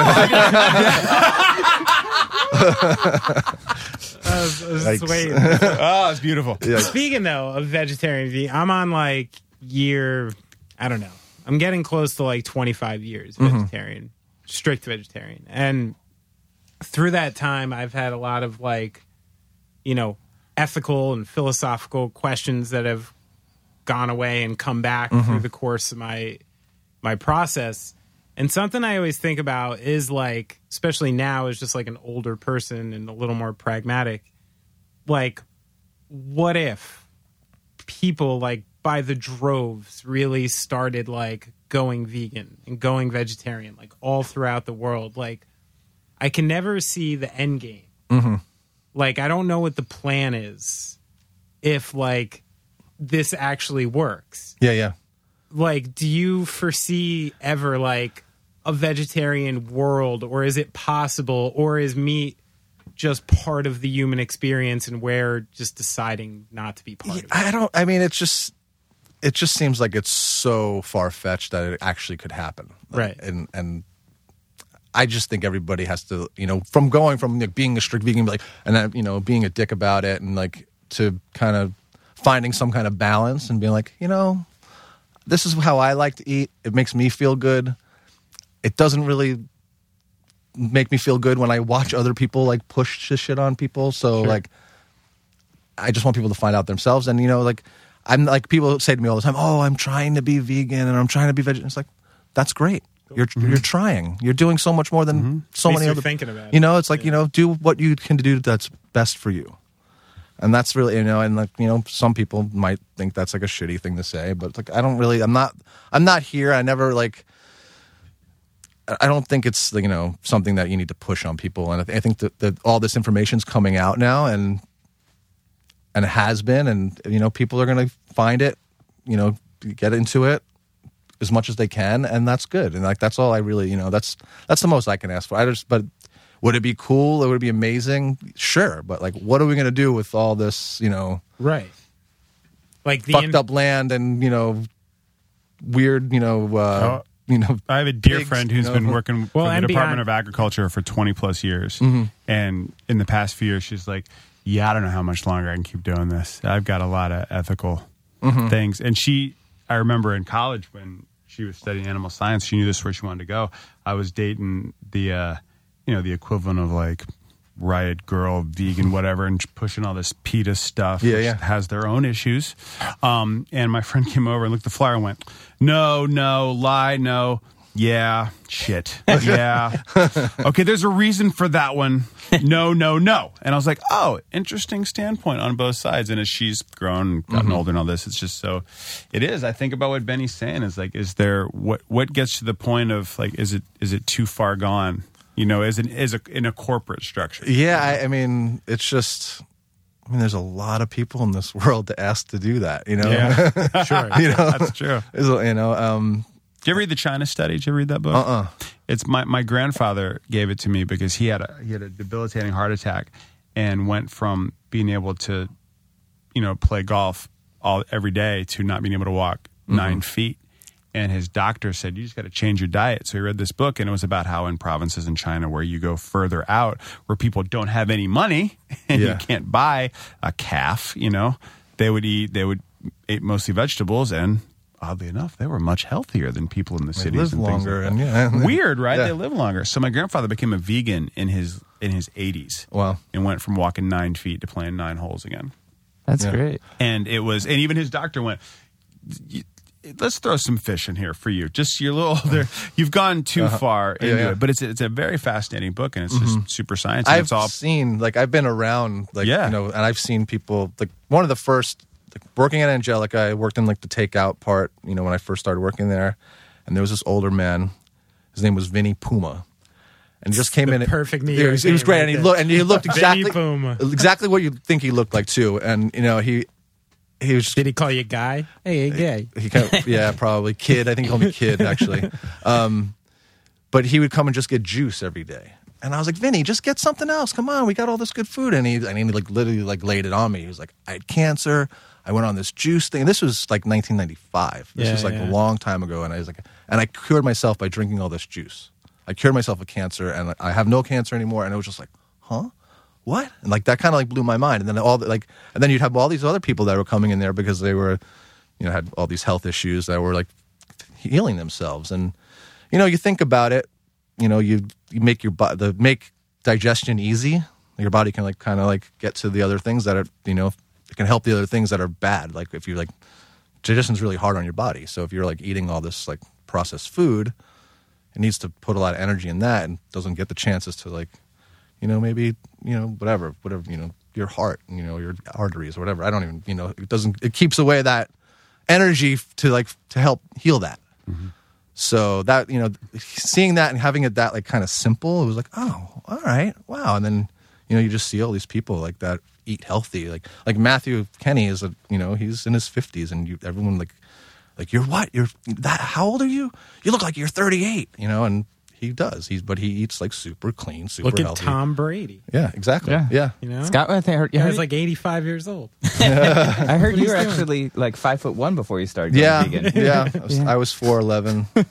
was, I was just Yikes. waiting. Oh, it's beautiful. Speaking though of vegetarian, ve- I'm on like year, I don't know. I'm getting close to like 25 years mm-hmm. vegetarian, strict vegetarian, and through that time, I've had a lot of like, you know, ethical and philosophical questions that have gone away and come back mm-hmm. through the course of my my process. And something I always think about is like, especially now, as just like an older person and a little more pragmatic, like what if people like by the droves really started like going vegan and going vegetarian like all throughout the world like i can never see the end game mm-hmm. like i don't know what the plan is if like this actually works Yeah, yeah. like do you foresee ever like a vegetarian world or is it possible or is meat just part of the human experience and we're just deciding not to be part of it I don't. I mean, it's just. It just seems like it's so far fetched that it actually could happen. Right. And and I just think everybody has to, you know, from going from like, being a strict vegan, like, and then you know, being a dick about it, and like to kind of finding some kind of balance and being like, you know, this is how I like to eat. It makes me feel good. It doesn't really make me feel good when I watch other people like push this shit on people. So like, I just want people to find out themselves. And you know, like I'm like people say to me all the time, "Oh, I'm trying to be vegan and I'm trying to be vegetarian." It's like that's great. You're mm-hmm. you're trying. You're doing so much more than mm-hmm. so At least many other thinking about it. You know, it's like you know, do what you can do that's best for you. And that's really you know, and like you know, some people might think that's like a shitty thing to say, but like I don't really. I'm not. I'm not here. I never like. I I don't think it's you know something that you need to push on people, and I, th- I think that, that all this information's coming out now, and and has been, and you know people are going to find it, you know, get into it as much as they can, and that's good, and like that's all I really, you know, that's that's the most I can ask for. I just, but would it be cool? It would be amazing? Sure, but like, what are we going to do with all this, you know, Right. Like the fucked up land and you know, weird, you know, uh, Oh. you know, I have a dear Pigs, friend who's you know. been working Well, for the and Department beyond- of Agriculture for 20 plus years. Mm-hmm. And in the past few years, she's like, Yeah, I don't know how much longer I can keep doing this. I've got a lot of ethical Mm-hmm. things. And she, I remember in college when she was studying animal science, she knew this is where she wanted to go. I was dating the, uh, you know, the equivalent of like riot girl, vegan, whatever, and pushing all this PETA stuff. Yeah, yeah. Has their own issues. Um, and my friend came over and looked at the flyer and went, "No, no, lie, no." Yeah, shit. Yeah. okay, there's a reason for that one. No, no, no. And I was like, oh, interesting standpoint on both sides. And as she's grown gotten older and all this, it's just so it is. I think about what Benny's saying is like, is there what what gets to the point of like, is it is it too far gone? You know, as an as a in a corporate structure. Yeah, I, I mean, it's just. I mean, there's a lot of people in this world to ask to do that. You know, Yeah, Sure. you know, that's true. You know, um, Did you ever read the China Study? Did you ever read that book? Uh-uh. It's my my grandfather gave it to me because he had a he had a debilitating heart attack and went from being able to, you know, play golf all every day to not being able to walk Mm-hmm. nine feet. And his doctor said, You just got to change your diet. So he read this book, and it was about how in provinces in China where you go further out, where people don't have any money and you can't buy a calf, you know, they would eat, they would eat mostly vegetables. And oddly enough, they were much healthier than people in the they cities live and things longer like and that. yeah, Weird, right? Yeah. They live longer. So my grandfather became a vegan in his in his 80s. Wow. And went from walking nine feet to playing nine holes again That's Yeah. great. and it was and even his doctor went let's throw some fish in here for you just you're a little older you've gone too far into Uh-huh. Yeah, yeah. it but it's it's a very fascinating book and it's just super science I've it's all seen like I've been around like Yeah. you know, and I've seen people like one of the first like, working at Angelica. I worked in like the takeout part, you know, when I first started working there, and there was this older man. His name was Vinny Puma, and he just came The in. perfect New He was, he was great, right and he looked and he looked exactly Puma. exactly what you think he looked like too. And you know he he was Did he call you guy? Hey, gay. he kind of, yeah, probably kid. I think he called me kid actually. Um, but he would come and just get juice every day. And I was like, Vinny, just get something else. Come on, we got all this good food. And he, and he like literally like laid it on me. He was like, I had cancer. I went on this juice thing. This was like 1995. This Yeah, was like yeah. a long time ago. And I was like, and I cured myself by drinking all this juice. I cured myself of cancer, and I have no cancer anymore. And it was just like, huh? What? And like that kind of like blew my mind. And then all the, like, and then you'd have all these other people that were coming in there because they were, you know, had all these health issues that were like healing themselves. And you know, you think about it, you know, you you make your body the make digestion easy. Your body can like kind of like get to the other things that are, you know, it can help the other things that are bad. Like if you're like digestion's really hard on your body. So if you're like eating all this like processed food, it needs to put a lot of energy in that and doesn't get the chances to like, you know, maybe, you know, whatever, whatever, you know, your heart, you know, your arteries or whatever. I don't even, you know, it doesn't, it keeps away that energy to like, to help heal that. Mm-hmm. So that, you know, seeing that and having it that like kind of simple, it was like, oh, all right, wow. And then, you know, you just see all these people like that eat healthy. Like, like Matthew Kenney is a, you know, he's in his fifties and you, everyone like, like you're what? You're that? How old are you? You look like you're 38. You know, and he does. He's but he eats like super clean, super Look at healthy. Tom Brady. Yeah, exactly. Yeah. Yeah, You know, Scott, I think I heard, you He heard, was like 85 years old. I heard you were doing. actually like five foot one before you started yeah, vegan. yeah. I was, I was 4'11.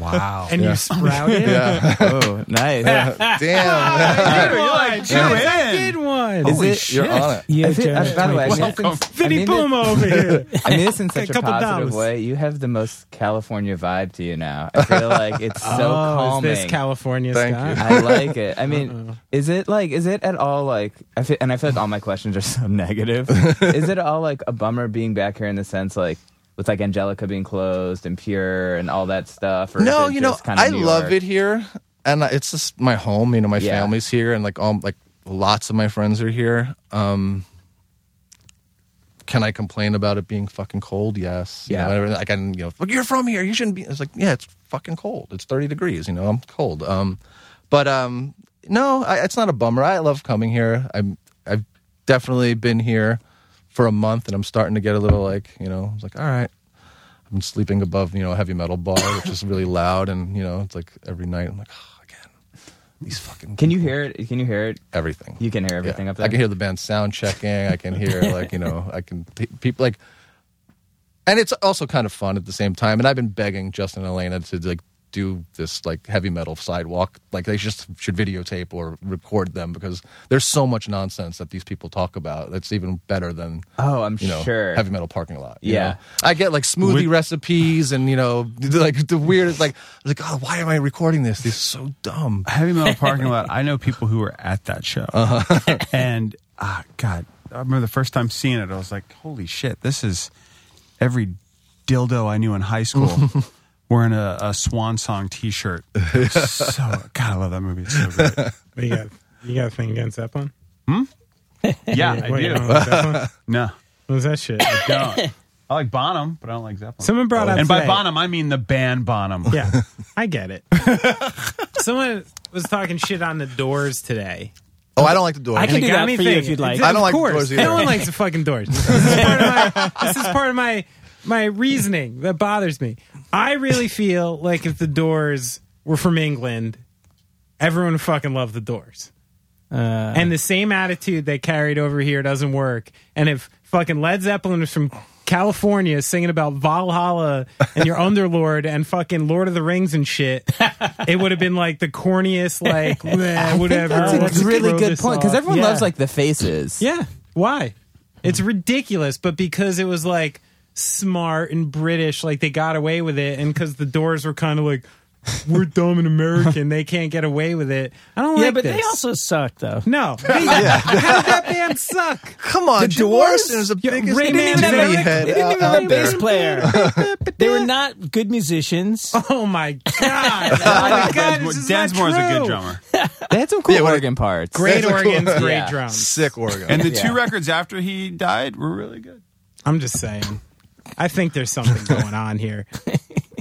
wow And Yeah. you sprouted. Yeah, Oh, nice. damn. Good one. two Yes, in. Good one. Is Holy it- shit. You're on it. Yeah, I feel- Jared. by the way, I mean, Welcome. since- I Vinny mean, Puma over here. I mean this in such A a, couple positive dollars. way. You have the most California vibe to you now. I feel like it's so oh, calming. is this California Thank Scott? you. I like it. I mean, is it like, is it at all like, I feel, and I feel like all my questions are so negative. is it all like a bummer being back here in the sense like, with like Angelica being closed and pure and all that stuff? Or No, you know, just kinda I New love York? it here, and it's just my home. You know, my Yeah. family's here, and like all like lots of my friends are here. Um, can I complain about it being fucking cold? Yes. You Yeah. know, I can. You know, look, you're from here. You shouldn't be. It's like, yeah, it's fucking cold. It's thirty degrees. You know, I'm cold. Um, but um, no, I, it's not a bummer. I love coming here. I'm. I've definitely been here for a month, and I'm starting to get a little like, you know, it's like, all right. I've been sleeping above, you know, a heavy metal bar, which is really loud, and you know, it's like every night I'm like, oh, again, these fucking. Can you hear it? Can you hear it? everything? You can hear everything Yeah. up there. I can hear the band sound checking. I can hear like you know, I can people like, and it's also kind of fun at the same time. And I've been begging Justin and Elena to like do this like heavy metal sidewalk. Like they just should videotape or record them because there's so much nonsense that these people talk about. That's even better than Oh, I'm you know sure. heavy metal parking lot. you Yeah. know? I get like smoothie Would- recipes and you know like the weirdest like like oh why am I recording this? This is so dumb. Heavy metal parking lot. I know people who were at that show, Uh-huh. and ah, God, I remember the first time seeing it. I was like, "Holy shit! This is every dildo I knew in high school wearing a, a Swan Song T-shirt." so, God, I love that movie. It's so great. What you got? You got a thing against Zeppelin? Hmm? Yeah, I What, you do. don't like Zeppelin? No, What was that shit? I don't. I like Bonham, but I don't like Zeppelin. Someone brought up and by today- Bonham, I mean the band Bonham. Yeah, I get it. Someone was talking shit on the Doors today. Oh, I don't like the door. I can do it got that me for you if you'd like. I don't Of like course. Doors either. No one likes the fucking Doors. This is part of my, this is part of my my reasoning that bothers me. I really feel like if the Doors were from England, everyone would fucking love the Doors. Uh, and the same attitude they carried over here doesn't work. And if fucking Led Zeppelin was from California singing about Valhalla and your Underlord and fucking Lord of the Rings and shit, it would have been like the corniest, like whatever. That's a let's really good point because everyone Yeah. loves like the faces. Yeah. Why? It's ridiculous, but because it was like smart and British, like they got away with it, and because the doors were kind of like, we're dumb and American, they can't get away with it. I don't yeah, like but this. they also suck though. no. Hey, How did that band suck? Come on, The Jim Doors? Morrison is the Yeah, biggest Ray They didn't even have a- head they didn't even out have a bass there. player. they were not good musicians. Oh my god! Oh my god! This is Densmore's a good drummer. They had some cool Yeah, what- organ parts. Great That's a cool- great Yeah. drums. Sick organ. And the Yeah. two records after he died were really good. I'm just saying. I think there's something going on here.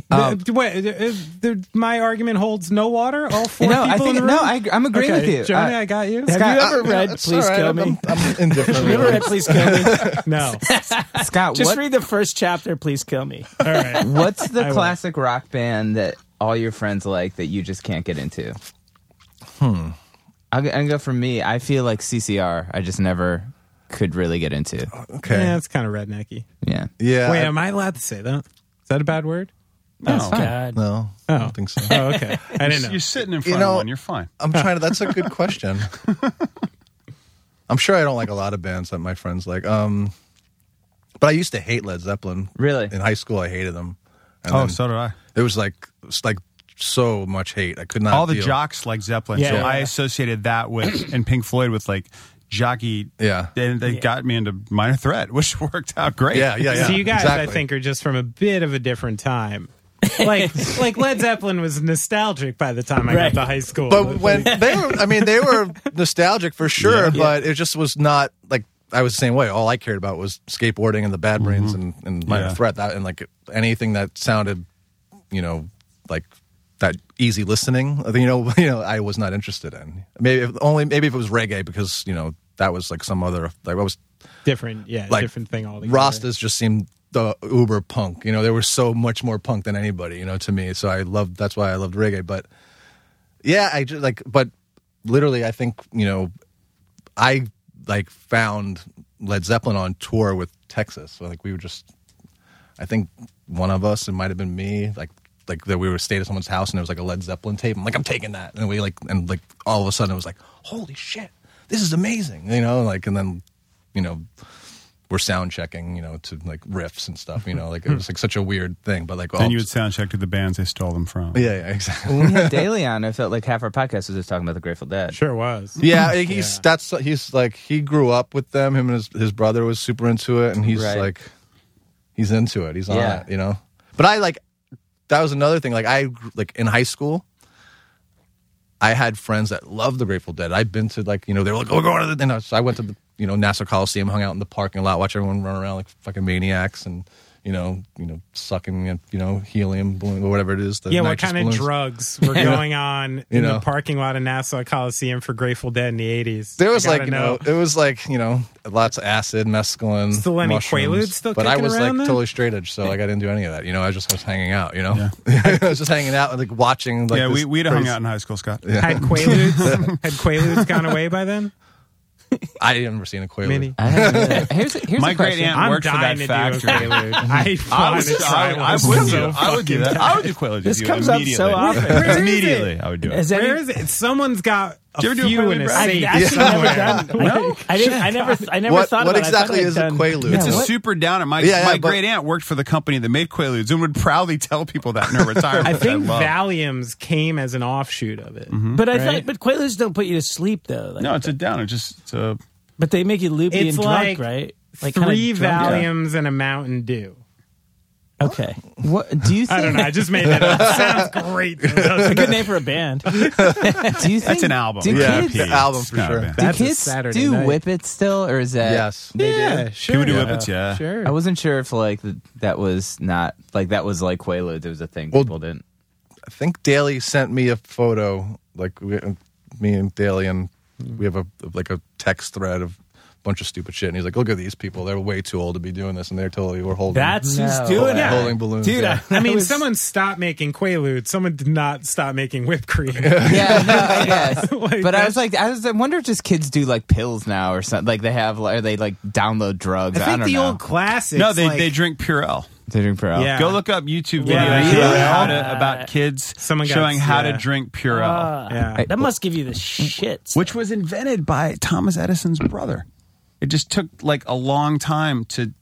The- wait, uh, uh, the- my argument holds no water. All four No, I people think in the no. room. I, I'm agreeing okay, with you. Johnny. I- I got you. Have Scott, you ever Uh, read it's Please all right. Kill I'm- Me? I'm, I'm indifferent. Have you ever read Please Kill Me? no. Scott, Just what, read the first chapter. Please kill me. All right. what's the I will. classic rock band that all your friends like that you just can't get into? Hmm. I'll, go- I'll go for me. I feel like CCR. I just never could really get into. Okay. Yeah, it's kind of rednecky. Yeah. Yeah. Wait, I- am I allowed to say that? Is that a bad word? Oh fine. God. no, I Oh. don't think so. Oh, okay. I didn't know. You're sitting in front You know- of one. You're fine. I'm trying to. That's a good question. I'm sure I don't like a lot of bands that my friends like. Um, but I used to hate Led Zeppelin. Really? In high school, I hated them. And Oh, then so did I. it was like it's like so much hate. I could not. All the deal. jocks like Zeppelin. Yeah. So I associated that with and Pink Floyd with like jockey. Yeah. And they got me into Minor Threat, which worked out great. Yeah, yeah, yeah. so you guys, I think, are just from a bit of a different time. like, like Led Zeppelin was nostalgic by the time I Right. got to high school. But when they were, I mean, they were nostalgic for sure, Yeah. but it just was not like I was the same way. All I cared about was skateboarding and the Bad Brains mm-hmm. and, and Minor Yeah. Threat. That and like anything that sounded, you know, like that easy listening. Uh, you know, you know, I was not interested in. Maybe if, only maybe if it was reggae because you know that was like some other like I was different, yeah, like different thing altogether. Rastas just seemed the uber punk. You know, they were so much more punk than anybody. You know, to me. So I loved. That's why I loved reggae. But yeah, I just like. But literally, I think you know, I like found Led Zeppelin on tour with Texas. So like we were just. I think one of us, it might have been me, like like that we were stayed at someone's house and there was like a Led Zeppelin tape. I'm like, I'm taking that, and we like and like all of a sudden it was like, holy shit, this is amazing, you know, like and then you know we're sound checking, you know, to like riffs and stuff, you know, like it was like such a weird thing, but like all Then you would sound check to the bands they stole them from. yeah, yeah, exactly. When we had Daly on, I felt like half our podcast was just talking about the Grateful Dead. Sure was. Yeah, he's that's he's like he grew up with them. Him and his his brother was super into it, and he's Right. like he's into it. He's on Yeah. it, you know. But I like that was another thing. Like I like in high school, I had friends that loved the Grateful Dead. I'd been to like you know they were like oh we're going to the and so I went to the you know Nassau Coliseum, hung out in the parking lot, watch everyone run around like fucking maniacs, and you know you know sucking you know helium balloon or whatever it is. the Yeah, what nitrous kind of balloons. drugs were going on in know. the parking lot of Nassau Coliseum for Grateful Dead in the eighties? There was like you know, it was like you know, lots of acid, mescaline, Still any mushrooms. Quaaludes still but I was like then? totally straight edge, so like I didn't do any of that. You know, I just was hanging out. You know, I was just hanging out and like watching. Like yeah, we this we'd hung out in high school, Scott. had Quaaludes had Quaaludes gone away by then? I never seen a Quaalude. Mini. I haven't- here's a, here's My a great question. aunt I'm worked for dying that to factory. do a Quaalude. I I want would, I, I would so do. I would do that. I would do Quaalude. This comes up so often. Where is Immediately. I would do it. Has any- is it? Someone's got a you ever do a few in a Brad? I've safe never somewhere. done. I, I didn't. I never. I never What- thought what about it. I exactly I'd is a done- Quaalude? It's Yeah, a what- super downer. My, Yeah, yeah, my but- great aunt worked for the company that made Quaaludes and would proudly tell people that in her retirement. I think love. Valiums came as an offshoot of it. Mm-hmm. But I Right? thought. But Quaaludes don't put you to sleep though. Like, No, it's a downer. Just it's a, But they make you loopy It's and like drunk, right? Like kinda Three drunk. Valiums and a Mountain Dew. Okay, oh. What do you think? I don't know. I just made that up. Sounds great. though, doesn't a good name for a band. Do you think that's an album. Do Yeah, kids, the album for a sure. band. do That's a kids Saturday do night. whippets still, or is that? Yes. Yeah, sure. People do whippets, yeah. Sure. I wasn't sure if like that was not like that was like Quaaludes. It was a thing Well, people didn't. I think Daly sent me a photo, like we, me and Daly, and we have a like a text thread of a bunch of stupid shit. And he's like, "Look at these people; they're way too old to be doing this, and they're totally we're holding That's No. who's doing Yeah. it. holding balloons." Dude, yeah. I, I mean, was- someone stopped making Quaaludes. Someone did not stop making whipped cream. Yeah, no, I guess. Like, but I was like, I was. I wonder if just kids do like pills now or something. Like they have, or they like download drugs. I I, think don't the know. old classics. No, they, like, they drink Purell. they drink Purell. Yeah. Go look up YouTube videos Yeah, about, really? how to, about kids Someone got- showing how yeah. to drink Purell, Uh, Yeah. that must give you the shits. which was invented by Thomas Edison's brother. It just took like a long time to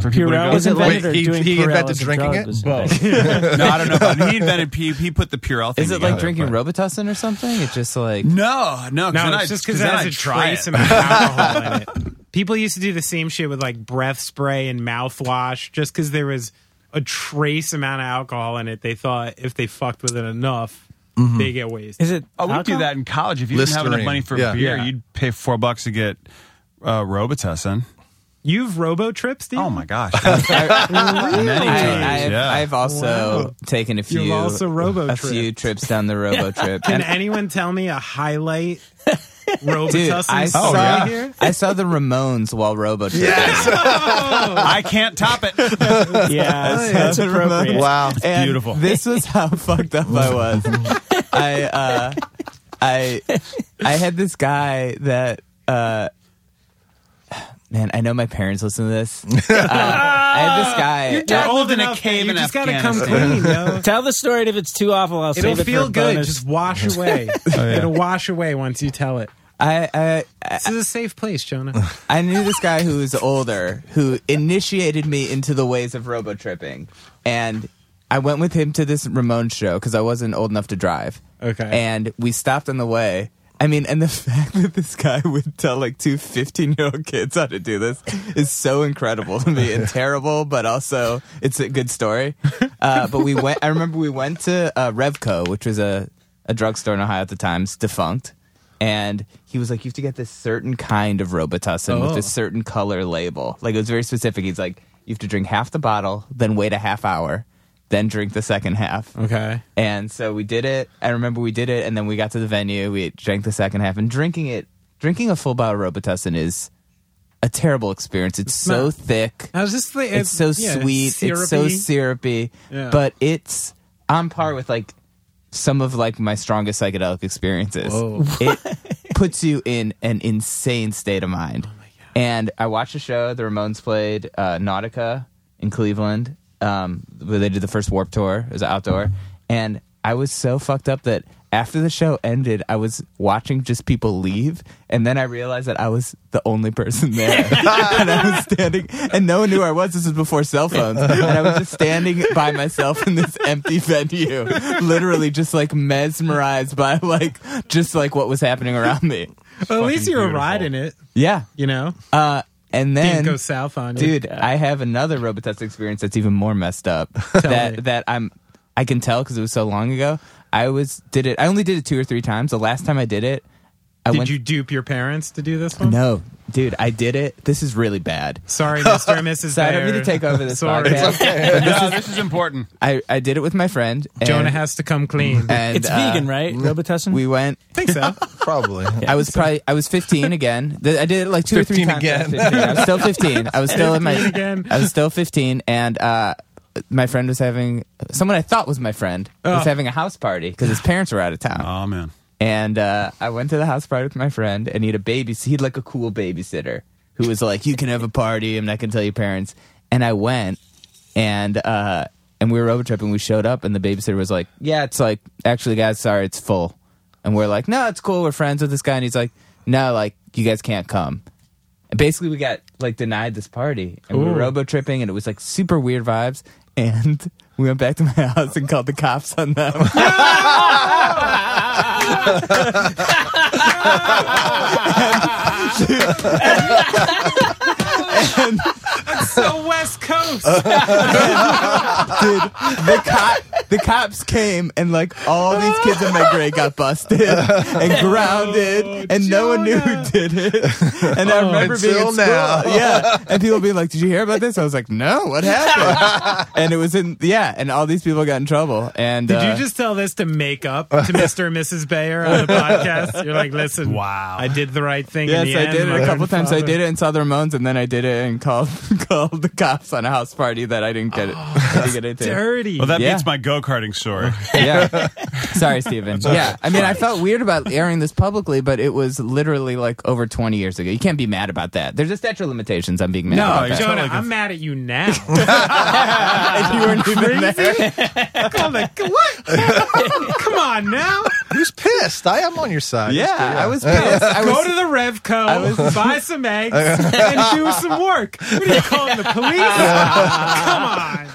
for people Purell to was go. invented Wait, he- doing he Purell invented as a drinking drug it? was Both. no, I don't know. About He invented he, he put the Purell thing Is it like together, drinking but- Robitussin or something? It's just like No, no, 'cause No, then it's I'd- just because then it has I'd a try trace it. amount of alcohol in it. People used to do the same shit with like breath spray and mouthwash just because there was a trace amount of alcohol in it. They thought if they fucked with it enough, mm-hmm. they get wasted. Is it? Oh, we do alcohol? that in college. If you didn't have enough Listerine. money for Yeah. beer, Yeah. you'd pay four bucks to get uh, Robitussin. You've robo tripped, Steve? Oh my gosh, many times. I, I've, yeah. I've also taken a few, also robo a few trips down the robo trip. Can And- anyone tell me a highlight Dude, Robitussin I saw, story yeah. here? I saw the Ramones while robo tripping. I can't top it. Yeah, that's, that's appropriate. Wow. And beautiful. This was how fucked up I was. I uh, I I had this guy that uh, man, I know my parents listen to this. Uh, I had this guy. You're old in a enough cave that in just gotta come Afghanistan. clean, yo. Tell the story, and if it's too awful, I'll say It'll save it feel for a good. bonus. Just wash away. It'll wash away once you tell it. I, I I This is a safe place, Jonah. I knew this guy who was older who initiated me into the ways of robo tripping, and I went with him to this Ramones show because I wasn't old enough to drive. Okay. and we stopped on the way. I mean, and the fact that this guy would tell like two 15 year old kids how to do this is so incredible to me and terrible, but also it's a good story. Uh, but we went, I remember we went to uh, Revco, which was a, a drugstore in Ohio at the time, it's defunct. And he was like, you have to get this certain kind of Robitussin with Oh. this certain color label. Like it was very specific. He's like, you have to drink half the bottle, then wait a half hour, then drink the second half. Okay. And so we did it. I remember we did it, and then we got to the venue. We drank the second half, and drinking it, drinking a full bottle of Robitussin is a terrible experience. It's, so not- thick. I was just like, It's so yeah, sweet. It's so syrupy. Yeah. But it's on par with like some of like my strongest psychedelic experiences. Whoa. It puts you in an insane state of mind. and I watched a show. The Ramones played uh, Nautica in Cleveland. Um, where they did the first Warped Tour. It was outdoor, and I was so fucked up that after the show ended, I was watching just people leave, and then I realized that I was the only person there, and I was standing, and no one knew who I was. This was before cell phones, and I was just standing by myself in this empty venue, literally just like mesmerized by like just like what was happening around me. Well, at least you were beautiful. riding it, Yeah, you know? uh, and then go south on you. dude i have another robitussin experience that's even more messed up that me. that i'm i can tell because it was so long ago i was did it i only did it two or three times the last time i did it i Did went you dupe your parents to do this one? no dude i did it this is really bad Sorry, Mr. and Mrs. so i don't mean to take over this Sorry. podcast no, this is important. I, I did it with my friend and, Jonah has to come clean. And It's uh, vegan, right? Robitussin. we went think so. Probably. I was probably I was 15 again. I did it like two or three times. again. I was 15. I was still 15. I was still in my 15 again. I was still 15 and uh my friend was having someone I thought was my friend was Oh. having a house party because his parents were out of town. Oh man, And uh, I went to the house party with my friend, and he had a baby. He had like a cool babysitter who was like, "You can have a party. And I'm not gonna tell your parents." And I went, and uh, and we were robo tripping. We showed up, and the babysitter was like, "Yeah, it's like actually, guys, sorry, it's full." And we're like, "No, it's cool. We're friends with this guy." And he's like, "No, like you guys can't come." And basically, we got like denied this party, and we were Ooh. robo tripping, and it was like super weird vibes. And we went back to my house and called the cops on them. and, and, so West Coast. Dude, the cop, the cops came and like all these kids in my grade got busted and grounded, and no one knew who did it. And I remember being Until in school, now. yeah, and people being like, "Did you hear about this?" I was like, "No, what happened?" and it was in yeah, and all these people got in trouble. And Did uh, you just tell this to make up to Mr. and Mrs. Bayer on the podcast? You're like, listen, Wow. I did the right thing. Yes, in the I end. did it a couple times. I did it and saw the Ramones, and then I did it and called called the cops on a house party that I didn't get it. I didn't get into. Dirty. Well, that Yeah. beats my go karting story. yeah. Sorry, Steven. Yeah. I mean, I felt weird about airing this publicly, but it was literally like over 20 years ago. You can't be mad about that. There's a statute of limitations on being mad No, about you that. felt Jonah, like a- I'm mad at you now. And you weren't even there. Call the- what? Come on now. Who's pissed? I am on your side. Yeah, It's good, I was pissed. I Go to the Revco, buy some eggs, and do some work. What are you calling the police? Come on.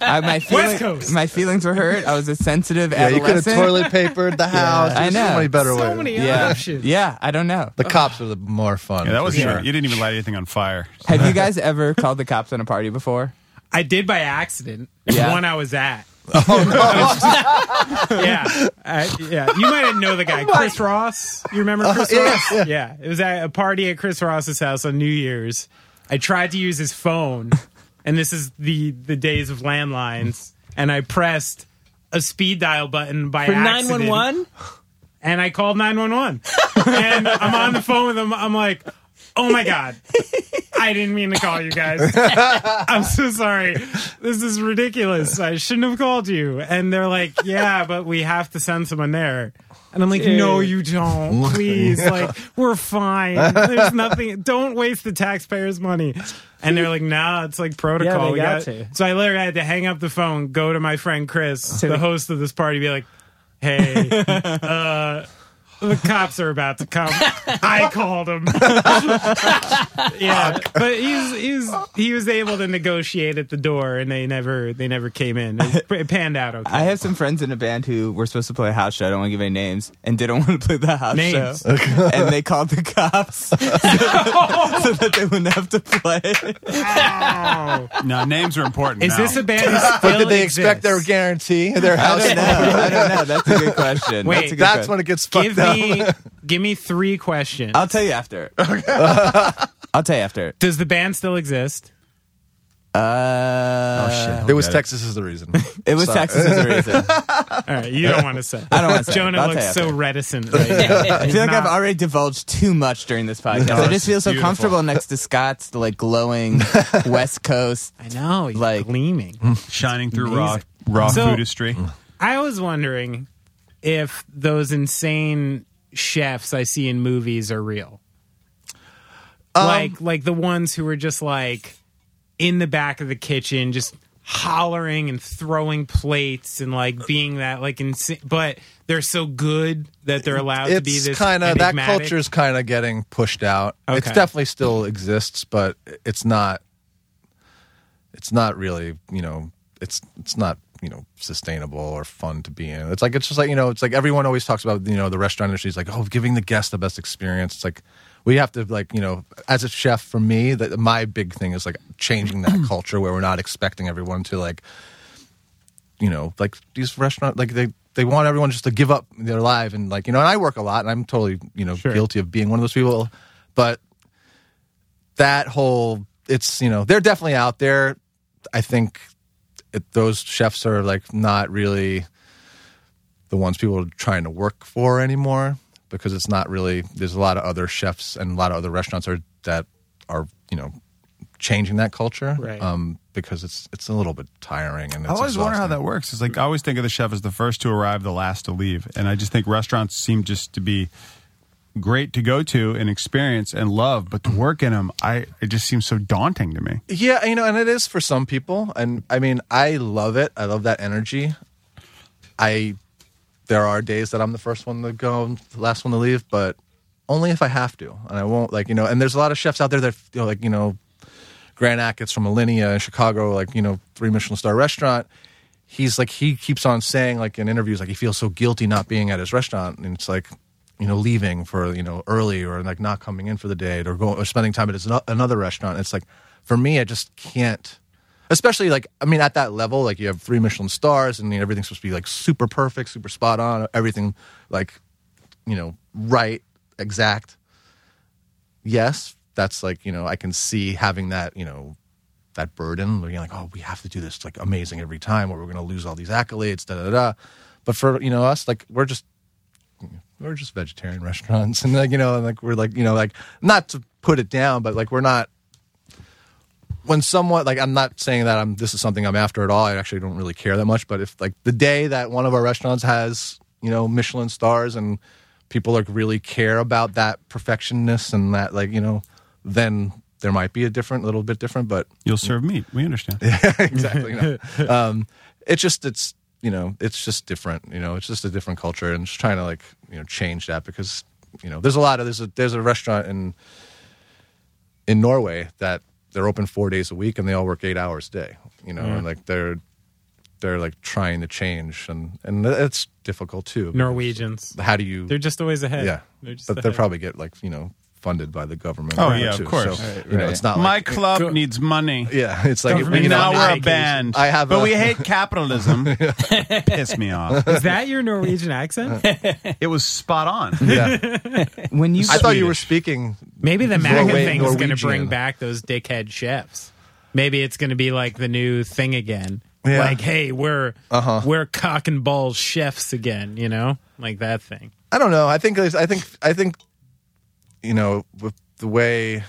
I, my, feeling, Coast. my feelings were hurt. I was a sensitive Yeah, you could have toilet papered the house. I There's know. So many better So ways. many yeah. options. Yeah, I don't know. The cops are the more fun. Yeah, that was sure. you didn't even light anything on fire. Have you guys ever called the cops on a party before? I did by accident. Yeah. The one I was at. Oh no! yeah, I, yeah. You might know the guy, Chris Ross. You remember Chris yeah, Ross? yeah. Yeah, it was at a party at Chris Ross's house on New Year's. I tried to use his phone, and this is the the days of landlines, and I pressed a speed dial button by For accident. 911? and I called 911. and I'm on the phone with him. I'm like, oh my God. I didn't mean to call you guys. I'm so sorry. This is ridiculous. I shouldn't have called you. And they're like, yeah, but we have to send someone there. And I'm like, no, you don't. Please. Like, we're fine. There's nothing. Don't waste the taxpayers' money. And they're like, nah, it's like protocol. Yeah, they We got to. So I literally had to hang up the phone, go to my friend Chris, the host of this party, be like, hey, uh, the cops are about to come. I called him. yeah, but he's he's he was able to negotiate at the door, and they never they never came in. It, it panned out okay. I have some friends in a band who were supposed to play a house show. I don't want to give any names, and didn't want to play the house Names. show. and they called the cops so, that, so that they wouldn't have to play. Oh. No, names are important. Is now. this a band? That But still did they expect their exists? guarantee? Their I house? don't know. I don't know. That's a good question. Wait, that's, a good That's question. when it gets fucked Give up. Me give me three questions. I'll tell you after. I'll tell you after. Does the band still exist? Uh, shit. It was Okay. Texas is the reason. It was Texas is the reason. All right, you don't want to say. I don't want to. Jonah I'll looks so after. reticent right now. I feel like I've already divulged too much during this podcast. No, I just feel so beautiful. comfortable next to Scott's like glowing West Coast. I know, Like- gleaming. shining through raw Amazing. raw So- foodistry? I was wondering if those insane chefs I see in movies are real. Um, like like the ones who are just like in the back of the kitchen just hollering and throwing plates and like being that like insane but they're so good that they're allowed to be it's this kind of that culture is kind of getting pushed out. It's Okay. definitely still exists, but it's not. It's not really, you know, it's it's not you know sustainable or fun to be in. It's like it's just like you know, it's like everyone always talks about you know the restaurant industry is like oh giving the guest the best experience. It's like we have to like you know as a chef for me that my big thing is like changing that culture where we're not expecting everyone to like you know, like these restaurant, like they they want everyone just to give up their life and like you know. And I work a lot, and I'm totally you know Sure. guilty of being one of those people. But that whole, it's you know, they're definitely out there. I think it, those chefs are like not really the ones people are trying to work for anymore because it's not really. There's a lot of other chefs and a lot of other restaurants are that are you know changing that culture, Right. um, because it's it's a little bit tiring and it's I always wonder how that works. It's like I always think of the chef as the first to arrive, the last to leave, and I just think restaurants seem just to be great to go to and experience and love, but to mm-hmm. work in them, I it just seems so daunting to me. Yeah, you know, and it is for some people. And I mean, I love it. I love that energy. I there are days that I'm the first one to go, and the last one to leave, but only if I have to. And I won't like, you know, and there's a lot of chefs out there that you know, like, you know, Grant Achatz from Alinea in Chicago, like, you know, three Michelin star restaurant. He's like he keeps on saying like in interviews like he feels so guilty not being at his restaurant and it's like you know leaving for you know early or like not coming in for the day or going or spending time at another restaurant it's like for me I just can't especially like I mean at that level like you have three Michelin stars and you know, everything's supposed to be like super perfect super spot on everything like you know right exact. Yes that's like you know I can see having that you know that burden you're like oh we have to do this like amazing every time or we're going to lose all these accolades da da da. But for you know us like we're just we're just vegetarian restaurants and like you know like we're like you know like not to put it down but like we're not when someone like i'm not saying that i'm this is something i'm after at all i actually don't really care that much but if like the day that one of our restaurants has you know michelin stars and people like really care about that perfectionness and that like you know then there might be a different little bit different but You'll serve meat. We understand. yeah, exactly. You know. um, it's just it's you know it's just different. You know, it's just a different culture, and just trying to like you know change that because you know there's a lot of there's a there's a restaurant in in Norway that they're open four days a week and they all work eight hours a day. You know, and mm. like they're they're like trying to change, and and it's difficult too. Norwegians. How do you? They're just always ahead. yeah, They're just but they ahead. probably get like you know funded by the government. Oh, or yeah, of course. So, Right, you know, right. it's not My like club Go- needs money. yeah, it's like Government you know, now we're a band. I have but a- we hate capitalism. Piss me off. Is that your Norwegian accent? It was spot on. yeah. When you I thought you were speaking. Maybe the MAGA Norway- thing is going to bring back those dickhead chefs. Maybe it's going to be like the new thing again. Yeah. Like, hey, we're Uh-huh. we're cock and balls chefs again. You know, like that thing. I don't know. I think. I think. I think. You know, with the way.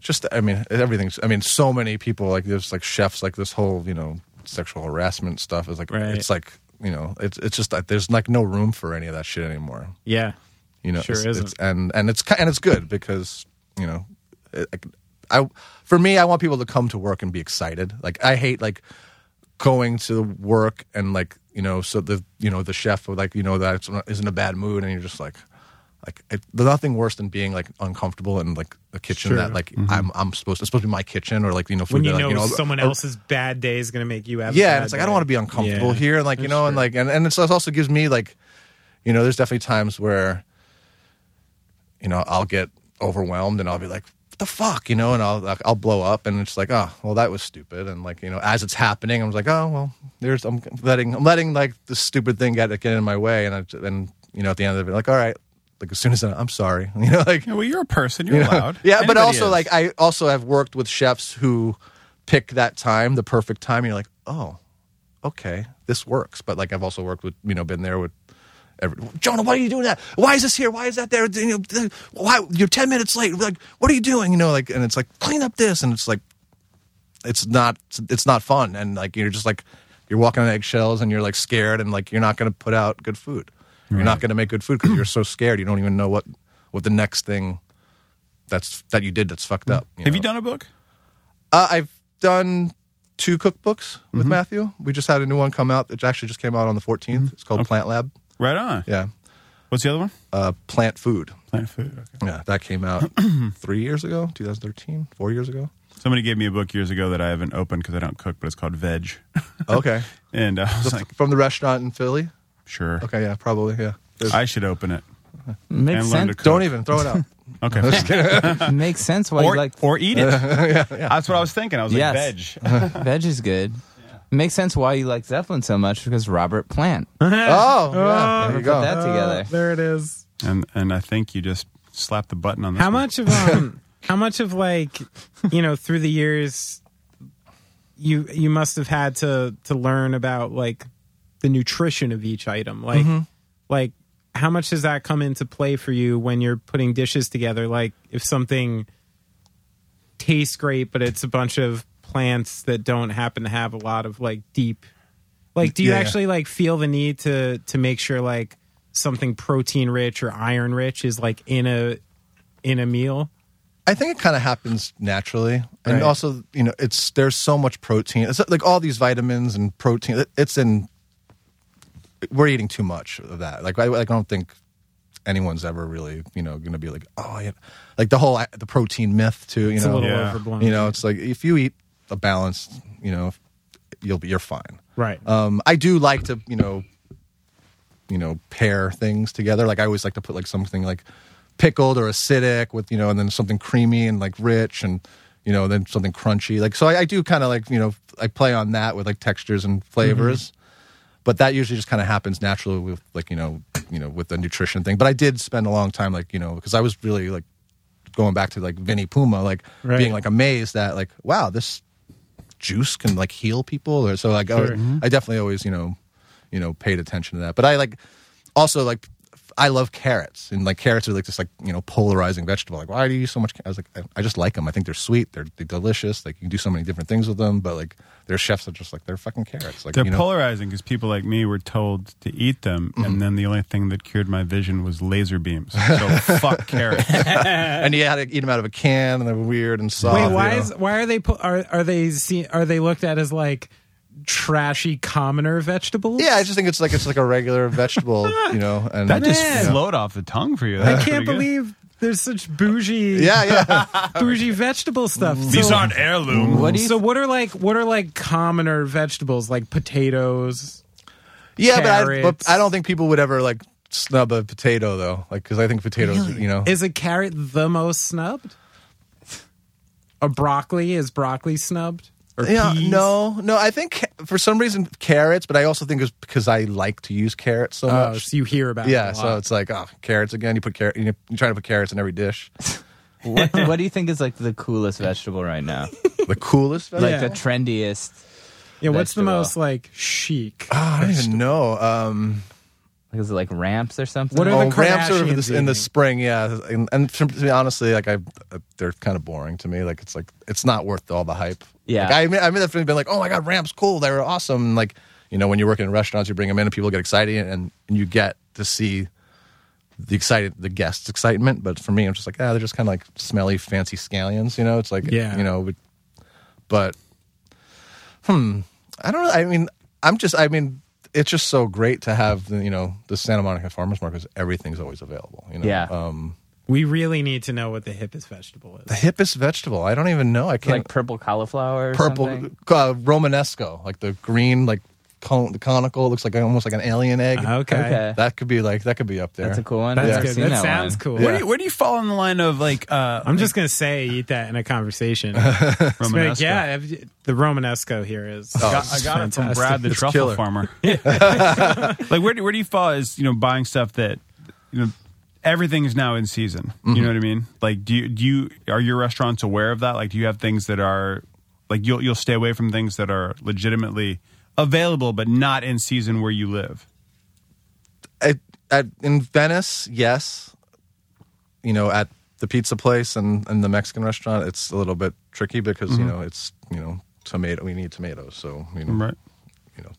Just. I mean, everything's. I mean, so many people like there's like chefs like this whole you know sexual harassment stuff is like Right. it's like you know it's it's just like there's like no room for any of that shit anymore. Yeah. You know, Sure it's, isn't. it's- and and it's and it's good because you know, it, I for me I want people to come to work and be excited. Like I hate like going to work and like you know so the you know the chef would like you know that is in a bad mood and you're just like like it, there's nothing worse than being like uncomfortable in like a kitchen Sure. that like mm-hmm. I'm I'm supposed to, it's supposed to be my kitchen or like you know food When you that, know, like, you know someone or- else's bad day is going to make you have. a yeah, bad and it's like I don't want to be uncomfortable Yeah. here, and like you know, and like and and it's, it also gives me like, you know, there's definitely times where, you know, I'll get overwhelmed and I'll be like, what the fuck, you know, and I'll like, I'll blow up, and it's like, oh, well, that was stupid, and like you know, as it's happening, I'm like, oh, well, there's I'm letting I'm letting like the stupid thing get get in my way, and I, and you know, at the end of it, like, all right. Like as soon as I, I'm sorry, you know, like Yeah, well, you're a person. You're allowed. yeah, but also is. like I also have worked with chefs who pick that time, the perfect time. And you're like, oh, okay, this works. But like I've also worked with you know been there with. Every, Jonah, why are you doing that? Why is this here? Why is that there? You know, why you're ten minutes late? Like, what are you doing? You know, like, and it's like clean up this, and it's like, it's not, it's not fun, and like you're just like, you're walking on eggshells, and you're like scared, and like you're not going to put out good food. You're not going to make good food because you're so scared. You don't even know what what the next thing that's that you did that's fucked up. have know? you done a book? Uh, I've done two cookbooks with Matthew. We just had a new one come out. It actually just came out on the 14th. It's called Plant Lab. Right on. Yeah, What's the other one? uh, Plant Food. Plant food. Okay. Yeah, that came out three years ago, 2013, four years ago. Somebody gave me a book years ago that I haven't opened because I don't cook, but it's called Vedge. Okay, and I was like, from the restaurant in Philly. Sure, Okay, yeah, probably. Yeah, There's- I should open it makes and learn to sense. cook. don't even throw it out. Okay, fine. makes sense why or you like or eat it. Yeah. That's what I was thinking. I was Yes. like, veg. veg is good. It makes sense why you like Zeppelin so much because Robert Plant. oh, yeah, there Never you put go. that together. Uh, there it is. and and I think you just slapped the button on this. How one. much of um, how much of like, you know, through the years, you you must have had to to learn about like the nutrition of each item, like mm-hmm. like how much does that come into play for you when you're putting dishes together? Like if something tastes great, but it's a bunch of plants that don't happen to have a lot of like deep. Like, do you Yeah, yeah. actually like feel the need to to make sure like something protein rich or iron rich is like in a in a meal? I think it kind of happens naturally, and Right. also you know it's there's so much protein. It's like all these vitamins and protein. It's in. We're eating too much of that. Like I, I don't think anyone's ever really you know going to be like oh I, like the whole the protein myth too. You It's know, a little Yeah. overblown. you know it's like if you eat a balanced, you know, you'll be you're fine. right? Um, I do like to, you know, you know, pair things together. Like I always like to put like something like pickled or acidic with, you know, and then something creamy and like rich and, you know, then something crunchy. Like so, I, I do kind of like, you know, I play on that with like textures and flavors. But that usually just kind of happens naturally with like you know, you know, with the nutrition thing. But I did spend a long time like you know because I was really like going back to like Vinny Puma, like Right. being like amazed that like wow this juice can like heal people or so like I- I, definitely always you know you know paid attention to that but i like also like i love carrots and like carrots are like this like you know polarizing vegetable like why do you use so much ca-" i was like I, I just like them i think they're sweet they're, they're delicious like you can do so many different things with them but like their chefs are just like they're fucking carrots like They're you know polarizing because people like me were told to eat them, Mm-hmm. and then the only thing that cured my vision was laser beams. So fuck carrots. and you had to eat them out of a can and they're weird and soft Wait, you why know? is why are they pu- are are they see, are they looked at as like trashy commoner vegetables? yeah i just think it's like it's like a regular vegetable you know and That just Man. flowed off the tongue for you. I can't pretty good. believe there's such bougie yeah yeah bougie vegetable stuff. Mm. these So- aren't heirloom. What do you so what are like what are like commoner vegetables like potatoes? Yeah, but I, but I don't think people would ever like snub a potato though, like because I think potatoes, you know, Is a carrot the most snubbed? A broccoli is broccoli snubbed? Or yeah, peas? no, no. I think for some reason carrots, but I also think it's because I like to use carrots so Oh, much. so you hear about it yeah, a so it's like oh, carrots again. You put carrot, you, you try to put carrots in every dish. what, what do you think is like the coolest vegetable right now? the coolest. Like Yeah. the trendiest. yeah. What's the most like chic? Oh, I don't even know. Um, Like, is it like ramps or something? What are oh, the ramps are in the, in the spring, yeah. And, and to be honestly, like I, they're kind of boring to me. Like it's like it's not worth all the hype. Yeah. like, I mean, I've definitely been like, oh my god, ramps cool. They were awesome. And like you know, when you work in restaurants, you bring them in and people get excited, and, and you get to see the excited the guests' excitement. But for me, I'm just like, ah, they're just kind of like smelly, fancy scallions. You know, it's like Yeah. you know, but, but hmm, I don't know. I mean, I'm just, I mean. It's just so great to have the, you know the Santa Monica Farmers Market. 'cause Everything's always available. You know? Yeah. Um, We really need to know what the hippest vegetable is. the hippest vegetable. I don't even know. I can't. like purple cauliflower or purple something? uh, Romanesco, like the green, like con- the conical. Looks like almost like an alien egg. Okay. Okay. That could be like that could be up there. That's a cool one. That's I've good. seen That, sounds one. cool. Where, do you, where do you fall in the line of like? Uh, I'm just gonna say eat that in a conversation. It's like, Romanesco? yeah, if- the Romanesco here is. I got, I got it from. Brad, the It's truffle killer. farmer. like, where do, where do you fall as you know buying stuff that you know everything is now in season? You know what I mean? Like, do you do you are your restaurants aware of that? Like, do you have things that are like you'll you'll stay away from things that are legitimately available but not in season where you live? in Venice, yes. You know, at the pizza place and, and the Mexican restaurant, it's a little bit tricky because Mm-hmm. you know it's you know tomato. We need tomatoes, so you know Right. you know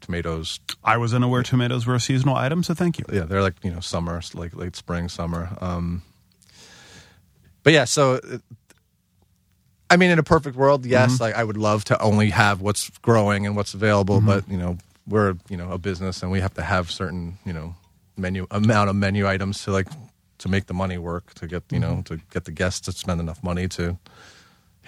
tomatoes. I was unaware tomatoes were a seasonal item, so thank you. Yeah, they're like you know summer, like late spring, summer. Um, but yeah, so I mean, in a perfect world, yes, mm-hmm. like I would love to only have what's growing and what's available, but mm-hmm. you know, we're you know a business and we have to have certain you know menu amount of menu items to like to make the money work to get you know mm-hmm. to get the guests to spend enough money to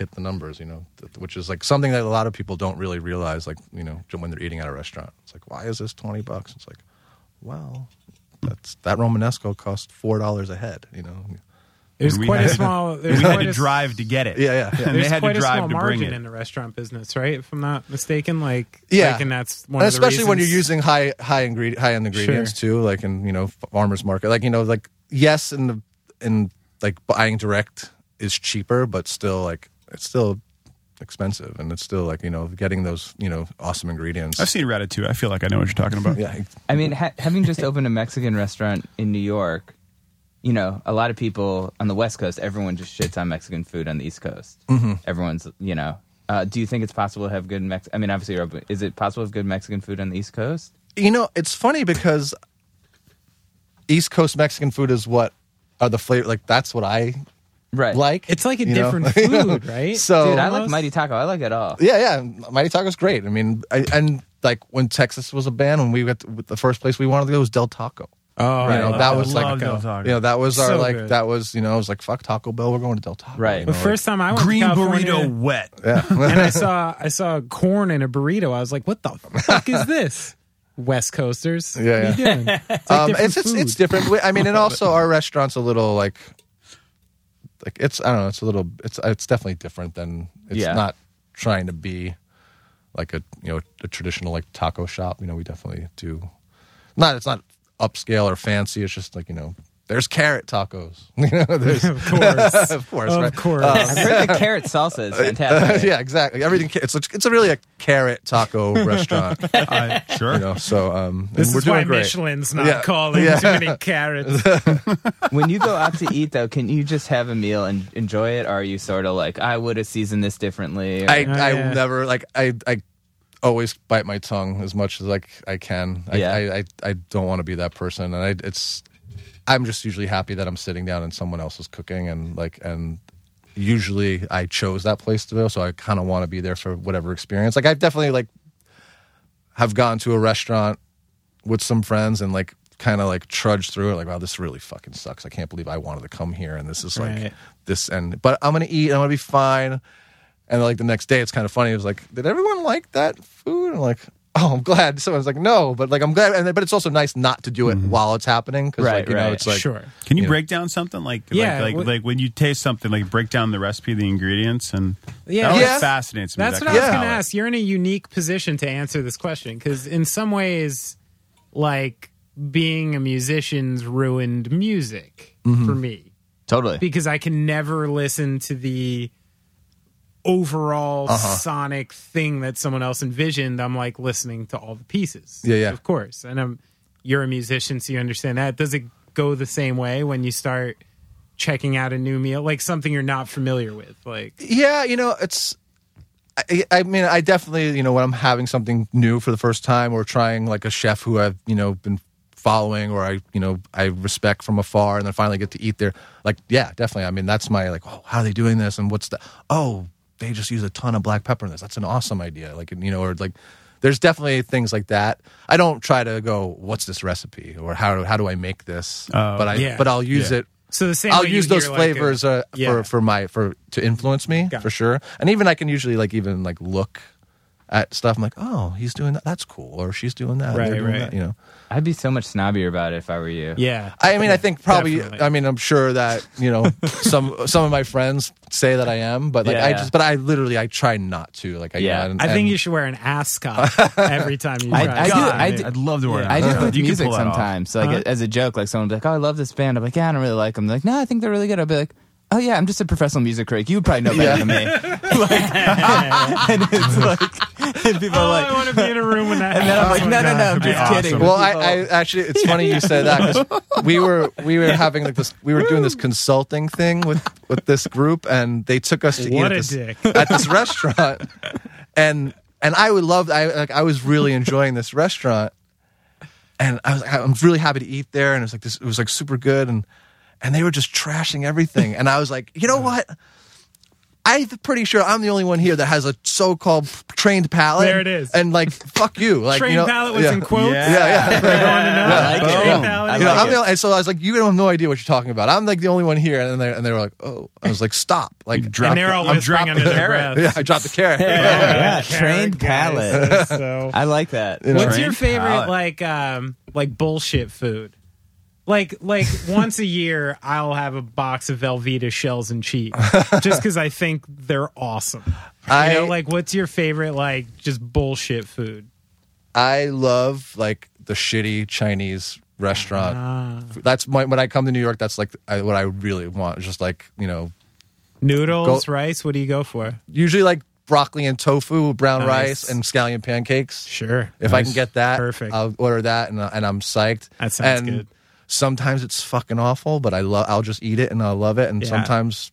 hit the numbers, you know, th- which is like something that a lot of people don't really realize, like you know, when they're eating at a restaurant. It's like, why is this twenty bucks? It's like, well, that's that Romanesco cost four dollars a head, you know. There's And we quite had- a small. There's we had to a, drive to get it. Yeah, yeah, yeah. and There's they had quite to a drive small to bring margin it. in the restaurant business, right? If I'm not mistaken, like Yeah. like, and that's one and of the especially when you're using high high ingredient high end ingredients too, like in you know farmers market, like you know like yes, in the in like buying direct is cheaper, but still like it's still expensive, and it's still like you know getting those you know awesome ingredients. I've seen Ratatouille. I feel like I know what you're talking about. yeah, I mean, ha- having just opened a Mexican restaurant in New York, you know, a lot of people on the West Coast, everyone just shits on Mexican food on the East Coast. Mm-hmm. Everyone's, you know, uh, do you think it's possible to have good Mex? I mean, obviously, you're is it possible to have good Mexican food on the East Coast? You know, it's funny because East Coast Mexican food is what are the flavor like that's what I Right. like. It's like a you know? different food, right? So Dude, I like Mighty Taco. I like it all. Yeah, yeah. Mighty Taco's great. I mean, I, and like when Texas was a band, when we got to, the first place we wanted to go was Del Taco. Oh, You know, I that love was like Love Del Taco. You know, that was our So like good. that was you know, I was like fuck Taco Bell, we're going to Del Taco. Right. You The know, first time I went Green to California, burrito wet. Yeah. And I saw I saw corn in a burrito. I was like, "What the fuck is this?" West Coasters. Yeah, What are you doing? It's, like um, different it's it's, food. it's different. We- I mean, and also our restaurant's a little like like it's I don't know. It's a little it's it's definitely different than it's Yeah. not trying to be like a you know a traditional like taco shop. You know, we definitely do not. It's not upscale or fancy. It's just like you know. There's carrot tacos. You know, there's, Of course. of course, Of right? course. I've heard the carrot salsa is fantastic. yeah, exactly. Everything. ca- It's it's a really a carrot taco restaurant. Uh, sure. You know, so um, and this we're is doing why great. Michelin's not Yeah. calling Yeah. too many carrots. when you go out to eat, though, can you just have a meal and enjoy it? Or are you sort of like, I would have seasoned this differently? Or- I Oh, I yeah. never like I I always bite my tongue as much as like I can. I Yeah. I, I, I don't want to be that person, and I it's I'm just usually happy that I'm sitting down and someone else is cooking, and like and usually I chose that place to go, so I kind of want to be there for whatever experience. Like I definitely like have gone to a restaurant with some friends and like kind of like trudge through it like wow this really fucking sucks i can't believe i wanted to come here and this is like Right. this and but i'm gonna eat i'm gonna be fine and like the next day it's kind of funny it was like did everyone like that food and I'm like oh i'm glad someone's like no but like i'm glad and but it's also nice not to do it while it's happening because Right, like you know right. it's like sure. Can you you know. break down something like Yeah, like like, what- like when you taste something like break down the recipe, the ingredients, and Yeah. that always Yeah. fascinates me. That's that what I was going to ask. You're in a unique position to answer this question because, in some ways, like being a musician's ruined music Mm-hmm. for me totally. because I can never listen to the overall Uh-huh. sonic thing that someone else envisioned. I'm like listening to all the pieces. Yeah, yeah. Of course. And I'm, you're a musician, so you understand that. Does it go the same way when you start checking out a new meal, like something you're not familiar with? Like, Yeah, you know, it's. I, I mean, I definitely, you know, when I'm having something new for the first time or trying like a chef who I've, you know, been following or I, you know, I respect from afar and then finally get to eat there. Like, yeah, definitely. I mean, that's my like, oh, how are they doing this? And what's the, oh, they just use a ton of black pepper in this. That's an awesome idea. Like, you know, or like, there's definitely things like that. I don't try to go, what's this recipe or how do, how do I make this? Oh, but I, yeah. but I'll use Yeah. it so the same I'll use those hear, like, a- flavors uh, Yeah. for for my for to influence me Got for it. sure. And even I can usually like even like look at stuff. I'm like, oh, he's doing that. That's cool. Or she's doing that. Right, doing right. that, you know. I'd be so much snobbier about it if I were you. Yeah. I mean, I think probably. Definitely. I mean, I'm sure that you know some some of my friends say that I am, but like Yeah, I yeah. just, but I literally I try not to. Like, I, Yeah. and, I think and- you should wear an ascot every time you I- I do- God, I do- I'd love to wear. Yeah. I do it with You can music pull that off. sometimes. So like Huh? as a joke, like someone will be like, "Oh, I love this band." I'm like, "Yeah, I don't really like them." They're like, "No, I think they're really good." I'll be like, "Oh yeah, I'm just a professional music critic. You would probably know better than me." like, and it's like, and people Oh, are like, I want to be in a room when that. and then I'm like, happens. "No, no, no, oh, I'm That'd just kidding." Well, I, I actually, it's funny you say that because we were we were having like this, we were doing this consulting thing with with this group, and they took us to What eat at this, at this restaurant, and and I would love, I like, I was really enjoying this restaurant, and I was I was really happy to eat there, and it was like this, it was like super good, and and they were just trashing everything, and I was like, you know what. I'm pretty sure I'm the only one here that has a so-called trained palate. There it is. And like, fuck you. Like, Trained you know, palate was yeah. in quotes. Yeah. Yeah, yeah. Everyone to know. I like it. Trained Boom. palate I You know, like I'm it. the only, and so I was like, you have no idea what you're talking about. I'm like the only one here, and they and they were like, oh, I was like, stop, like, drop and they're all I'm dropping under the their carrot. breath. yeah, I dropped the carrot. yeah, Carrot trained guys. palate. So, I like that. You know? what's your favorite palate. like um like bullshit food? Like like once a year, I'll have a box of Velveeta shells and cheese just because I think they're awesome. I you know, like what's your favorite like just bullshit food? I love like the shitty Chinese restaurant. Ah. That's my, when I come to New York. That's like I, what I really want. Just like you know, Noodles, Go- rice. What do you go for? usually like broccoli and tofu, brown Nice. rice, and scallion pancakes. Sure. If I can get that, Perfect. I'll order that, and, and I'm psyched. That sounds And good. Sometimes it's fucking awful, but I love. I'll just eat it and I love it. And Yeah. sometimes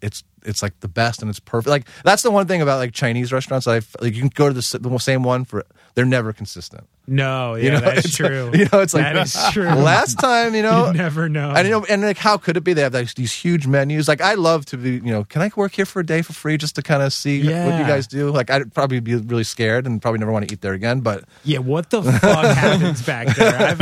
it's it's like the best and it's perfect. Like that's the one thing about like Chinese restaurants. I like you can go to the, the same one for they're never consistent. No, yeah, You know, that's true. You know, it's like that is true. last time. You know, you never know. I know, and like, how could it be? They have like, these huge menus. Like, I love to be, you know, can I work here for a day for free just to kind of see what you guys do? Like, I'd probably be really scared and probably never want to eat there again. But, Yeah, what the fuck happens back there?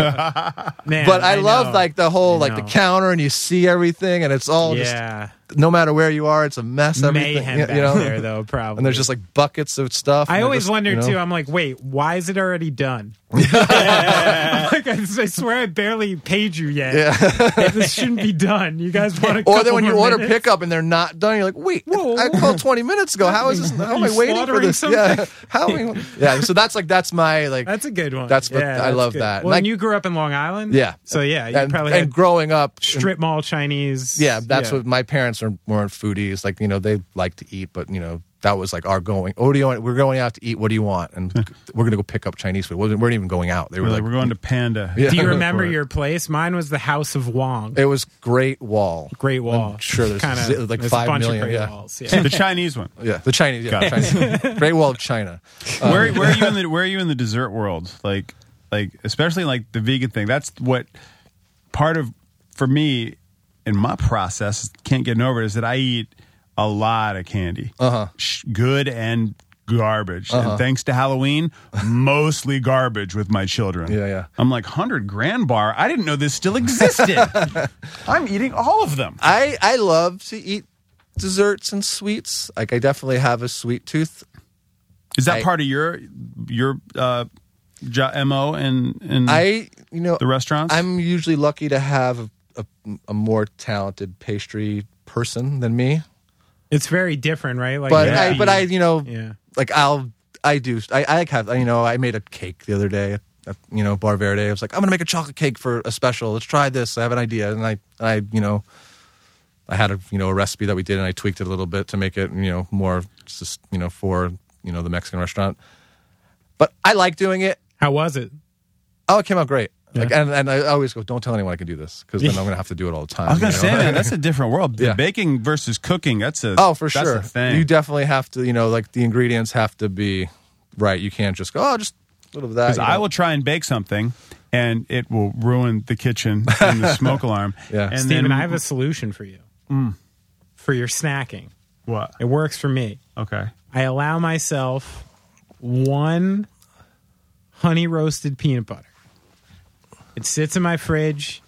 Man, but I, love know. like the whole I like the counter and you see everything and it's all yeah, just no matter where you are, it's a mess. Everything, mayhem you, back you know. there though. Probably, And there's just like buckets of stuff. I always just, wondered you know. too. I'm like, wait, why is it already done? like, I, I swear I barely paid you yet. Yeah. this shouldn't be done. You guys want to? Or then when you order pickup and they're not done, you're like, wait, Whoa, I called 20 minutes ago. How is this? How am I waiting for this? something? Yeah. How am I? Yeah. So that's like, that's my, like, That's a good one. That's what- Yeah, I that's love good. that. Well, Like- and you grew up in Long Island. Yeah. So yeah, you and, probably and growing up. strip mall Chinese. Yeah, that's yeah. what my parents are, weren't foodies. Like, you know, they like to eat, but, you know, that was like our going, oh, do you want, we're going out to eat. What do you want? And we're going to go pick up Chinese food. We weren't even going out. They We're were like, like, we're going to Panda. Yeah. Do you remember your place? Mine was the House of Wong. it was Great Wall. Great Wall. I'm sure there's Kinda- like there's five a bunch million, Of great yeah. walls. Yeah. The Chinese one. Yeah, the Chinese. Yeah, Chinese. Great Wall of China. Um, where where are you in the where are you in the dessert world? Like like especially like the vegan thing. That's what part of for me in my process can't get over it is that I eat a lot of candy. Uh-huh. Good and garbage. And thanks to Halloween, mostly garbage with my children. Yeah, yeah. I'm like 100 grand bar. I didn't know this still existed. I'm eating all of them. I I love to eat desserts and sweets. Like I definitely have a sweet tooth. Is that I- part of your your uh mo and in I you know the restaurants? I'm usually lucky to have a, a, a more talented pastry person than me. It's very different, right? Like, But Yeah. I but I you know yeah. like I'll I do I I have you know I made a cake the other day. at, You know, Bar Verde. I was like, I'm gonna make a chocolate cake for a special. Let's try this. I have an idea, and I, I, you know, I had a, you know, a recipe that we did, and I tweaked it a little bit to make it, you know, more, just, you know, for, you know, the Mexican restaurant. But I like doing it. How was it? Oh, it came out great. Like, and, and I always go, don't tell anyone I can do this because then I'm gonna have to do it all the time. I was gonna say, man, that's a different world. Yeah. Baking versus cooking, that's a Oh, for that's sure. a thing. You definitely have to, you know, like the ingredients have to be right. You can't just go, oh, just a little of that. Because you I know? will try and bake something, and it will ruin the kitchen and the smoke alarm. Yeah. and Steven, then, I have a solution for you. Mm. For your snacking. what? It works for me. Okay, I allow myself one honey roasted peanut butter. It sits in my fridge,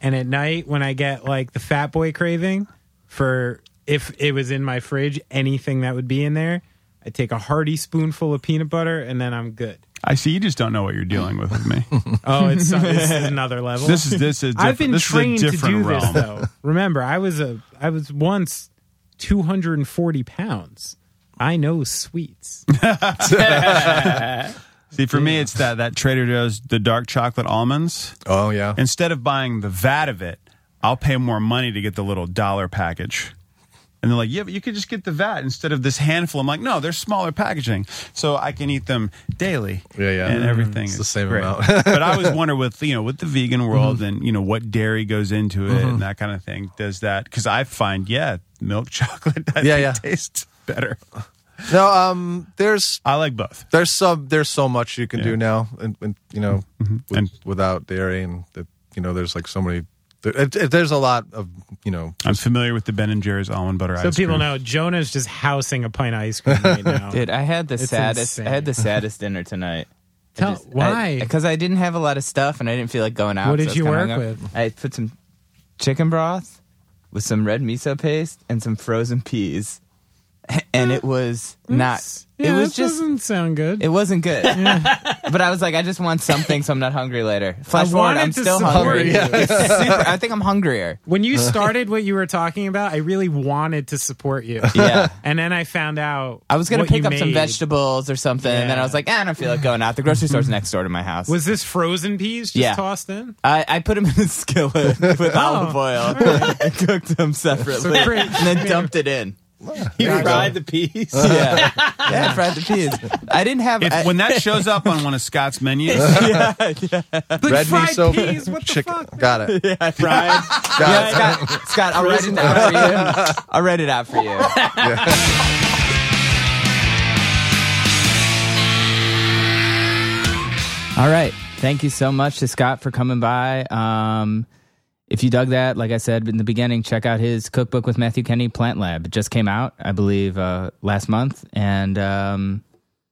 and at night when I get like the fat boy craving for if it was in my fridge, anything that would be in there, I take a hearty spoonful of peanut butter and then I'm good. I see. You just don't know what you're dealing with with me. Oh, it's this is another level. This is this is. I've been this trained to do realm. this though. Remember, I was a I was once 240 pounds. I know sweets. See, for me, it's that that Trader Joe's the dark chocolate almonds. oh yeah. Instead of buying the vat of it, I'll pay more money to get the little dollar package. And they're like, yeah, but you could just get the vat instead of this handful. I'm like, no, they're smaller packaging, so I can eat them daily. Yeah, yeah. and everything. It's the same great. amount. but I always wonder with you know with the vegan world and you know what dairy goes into it Mm-hmm. and that kind of thing. Does that because I find yeah, milk chocolate I Yeah, yeah. tastes better. No, um, there's I like both. there's some there's so much you can Yeah. do now, and, and you know, with- And- without dairy, and that you know, there's like so many. There, it, it- there's a lot of you know. I'm familiar with the Ben and Jerry's almond butter ice cream. So people cream. know Jonah's just housing a pint of ice cream right now. Dude, I had the It's saddest. I had the saddest dinner tonight. I Tell- why? Because I, didn't have a lot of stuff and I didn't feel like going out. What so did I was you work hung with? I put some chicken broth with some red miso paste and some frozen peas, and it was not. yeah, it was that just. doesn't sound good. It wasn't good. but I was like, I just want something so I'm not hungry later. Flash I forward, wanted I'm to still support hungry. you. It's super, I think I'm hungrier. when you started what you were talking about, I really wanted to support you. Yeah. And then I found out I was gonna what pick you up some made. vegetables or something, and then I Yeah. was like, eh, I don't feel like going out. The grocery store's next door to my house. Was this frozen peas just Yeah. tossed in? I, I put them in a skillet with olive oil and cooked them separately, pretty- and then dumped it in. You fried the peas. yeah, yeah, fried the peas. I didn't have. If, I- when that shows up on one of Scott's menus, Red fried miso peas, what the chicken. fuck? Got it. Yeah, fried. yeah, Scott, Scott, I'll write it out for you. I'll write it out for you. All right. Thank you so much to Scott for coming by. Um, if you dug that, like I said in the beginning, check out his cookbook with Matthew Kenney, Plant Lab. It just came out, I believe, uh, last month. And um,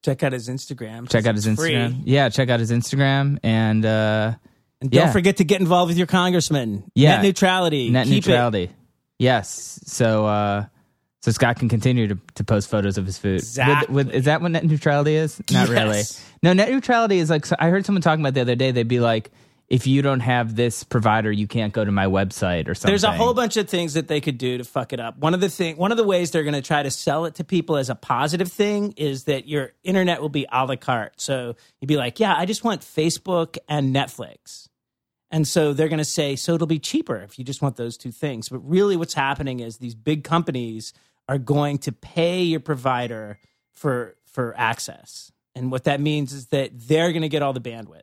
Check out his Instagram. check out his It's free. Instagram. Yeah, check out his Instagram. And uh, And don't Yeah. forget to get involved with your congressman. Yeah. Net neutrality. net Keep it. neutrality. Yes. So uh so Scott can continue to, to post photos of his food. With- Exactly. With, is that what net neutrality is? Not Yes. really. No, net neutrality is like so I heard someone talking about the other day. They'd be like, if you don't have this provider, you can't go to my website or something. There's a whole bunch of things that they could do to fuck it up. One of the thing, one of the ways they're going to try to sell it to people as a positive thing is that your internet will be a la carte. So you'd be like, yeah, I just want Facebook and Netflix. And so they're going to say, so it'll be cheaper if you just want those two things. But really, what's happening is these big companies are going to pay your provider for for access, and what that means is that they're going to get all the bandwidth.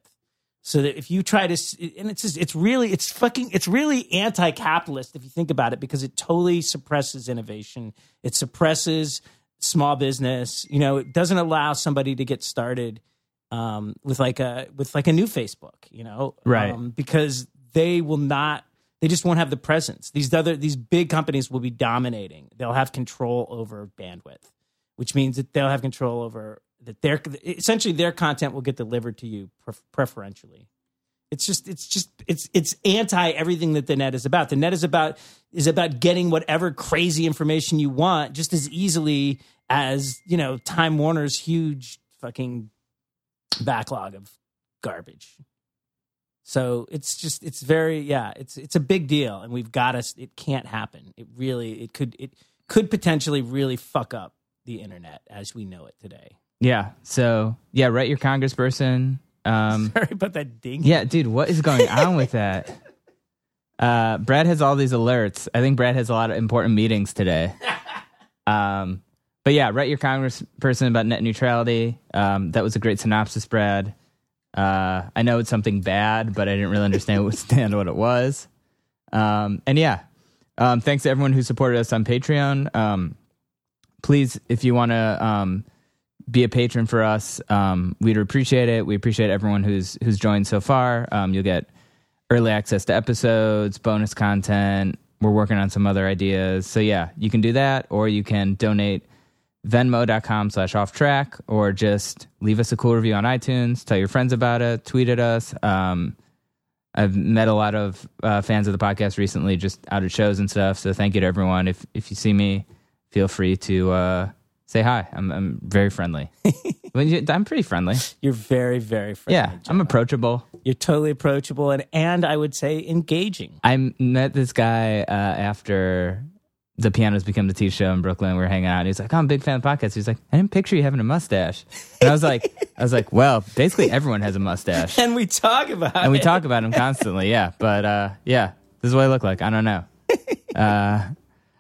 So that if you try to, and it's just, it's really, it's fucking, it's really anti-capitalist if you think about it, because it totally suppresses innovation. It suppresses small business. You know, it doesn't allow somebody to get started um, with like a with like a new Facebook. You know, Right. Um, because they will not. They just won't have the presence. These other these big companies will be dominating. They'll have control over bandwidth, which means that they'll have control over that their essentially their content will get delivered to you preferentially. It's just it's just it's it's anti everything that the net is about. The net is about is about getting whatever crazy information you want just as easily as, you know, Time Warner's huge fucking backlog of garbage. So it's just it's very yeah, it's it's a big deal and we've got us it can't happen. It really it could it could potentially really fuck up the internet as we know it today. Yeah. So yeah, write your congressperson. Um Sorry about that ding. Yeah, dude, what is going on with that? Uh, Brad has all these alerts. I think Brad has a lot of important meetings today. Um, but yeah, write your congressperson about net neutrality. Um, that was a great synopsis, Brad. Uh, I know it's something bad, but I didn't really understand what, stand what it was. Um, and yeah, um, thanks to everyone who supported us on Patreon. Um, please, if you want to um, be a patron for us, um, we'd appreciate it. We appreciate everyone who's who's joined so far. Um, you'll get early access to episodes, bonus content. We're working on some other ideas. So yeah, you can do that, or you can donate venmo.com slash off track, or just leave us a cool review on iTunes, tell your friends about it, tweet at us. Um, I've met a lot of uh, fans of the podcast recently, just out at shows and stuff. So thank you to everyone. If if you see me, feel free to uh, say hi. I'm I'm very friendly. You- I'm pretty friendly. You're very, very friendly. Yeah, I'm approachable. You're totally approachable and and I would say engaging. I met this guy uh, after the Pianos Become the T show in Brooklyn. We were hanging out. And he's like, oh, "I'm a big fan of the podcast." He's like, "I didn't picture you having a mustache." And I was like, "I was like, well, basically everyone has a mustache, And we talk about and we talk about him constantly." Yeah, but uh, yeah, this is what I look like. I don't know. Uh,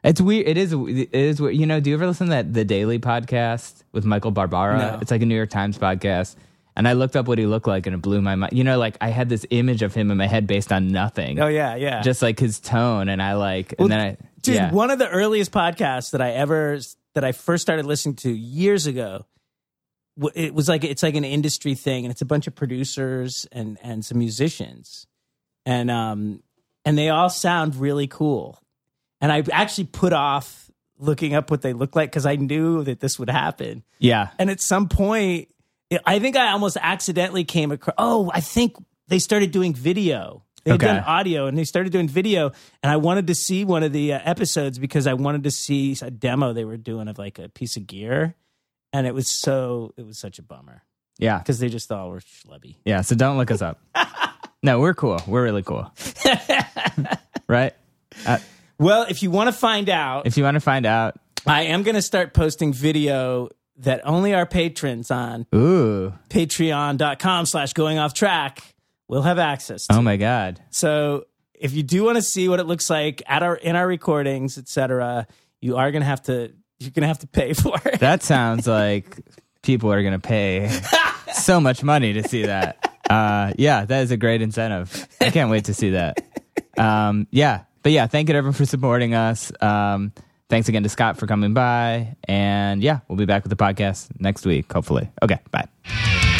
it's weird. It is. It is. weird. You know, do you ever listen to that the Daily podcast with Michael Barbaro? No. It's like a New York Times podcast. And I looked up what he looked like, and it blew my mind. You know, like I had this image of him in my head based on nothing. Oh yeah, yeah. just like his tone, and I like, Well, and then I, Dude, yeah, one of the earliest podcasts that I ever that I first started listening to years ago. It was like it's like an industry thing, and it's a bunch of producers and and some musicians, and um and they all sound really cool. And I actually put off looking up what they look like because I knew that this would happen. yeah, And at some point, I think I almost accidentally came across. Oh, I think they started doing video. They had done audio and they started doing video. And I wanted to see one of the uh, episodes because I wanted to see a demo they were doing of like a piece of gear. And it was so, it was such a bummer yeah, because they just thought we're schlubby. yeah. So don't look us up. no, we're cool. We're really cool, right? Well, if you want to find out, If you want to find out, I am going to start posting video that only our patrons on ooh, patreon.com slash going off track will have access to. oh my god, So if you do want to see what it looks like at our in our recordings, etc., you are going to have to you're gonna have to pay for it. That sounds like people are going to pay so much money to see that. Uh, yeah, that is a great incentive. I can't wait to see that. Um, yeah, but yeah, thank you everyone for supporting us. Um, thanks again to Scott for coming by. And yeah, we'll be back with the podcast next week, hopefully. Okay, bye.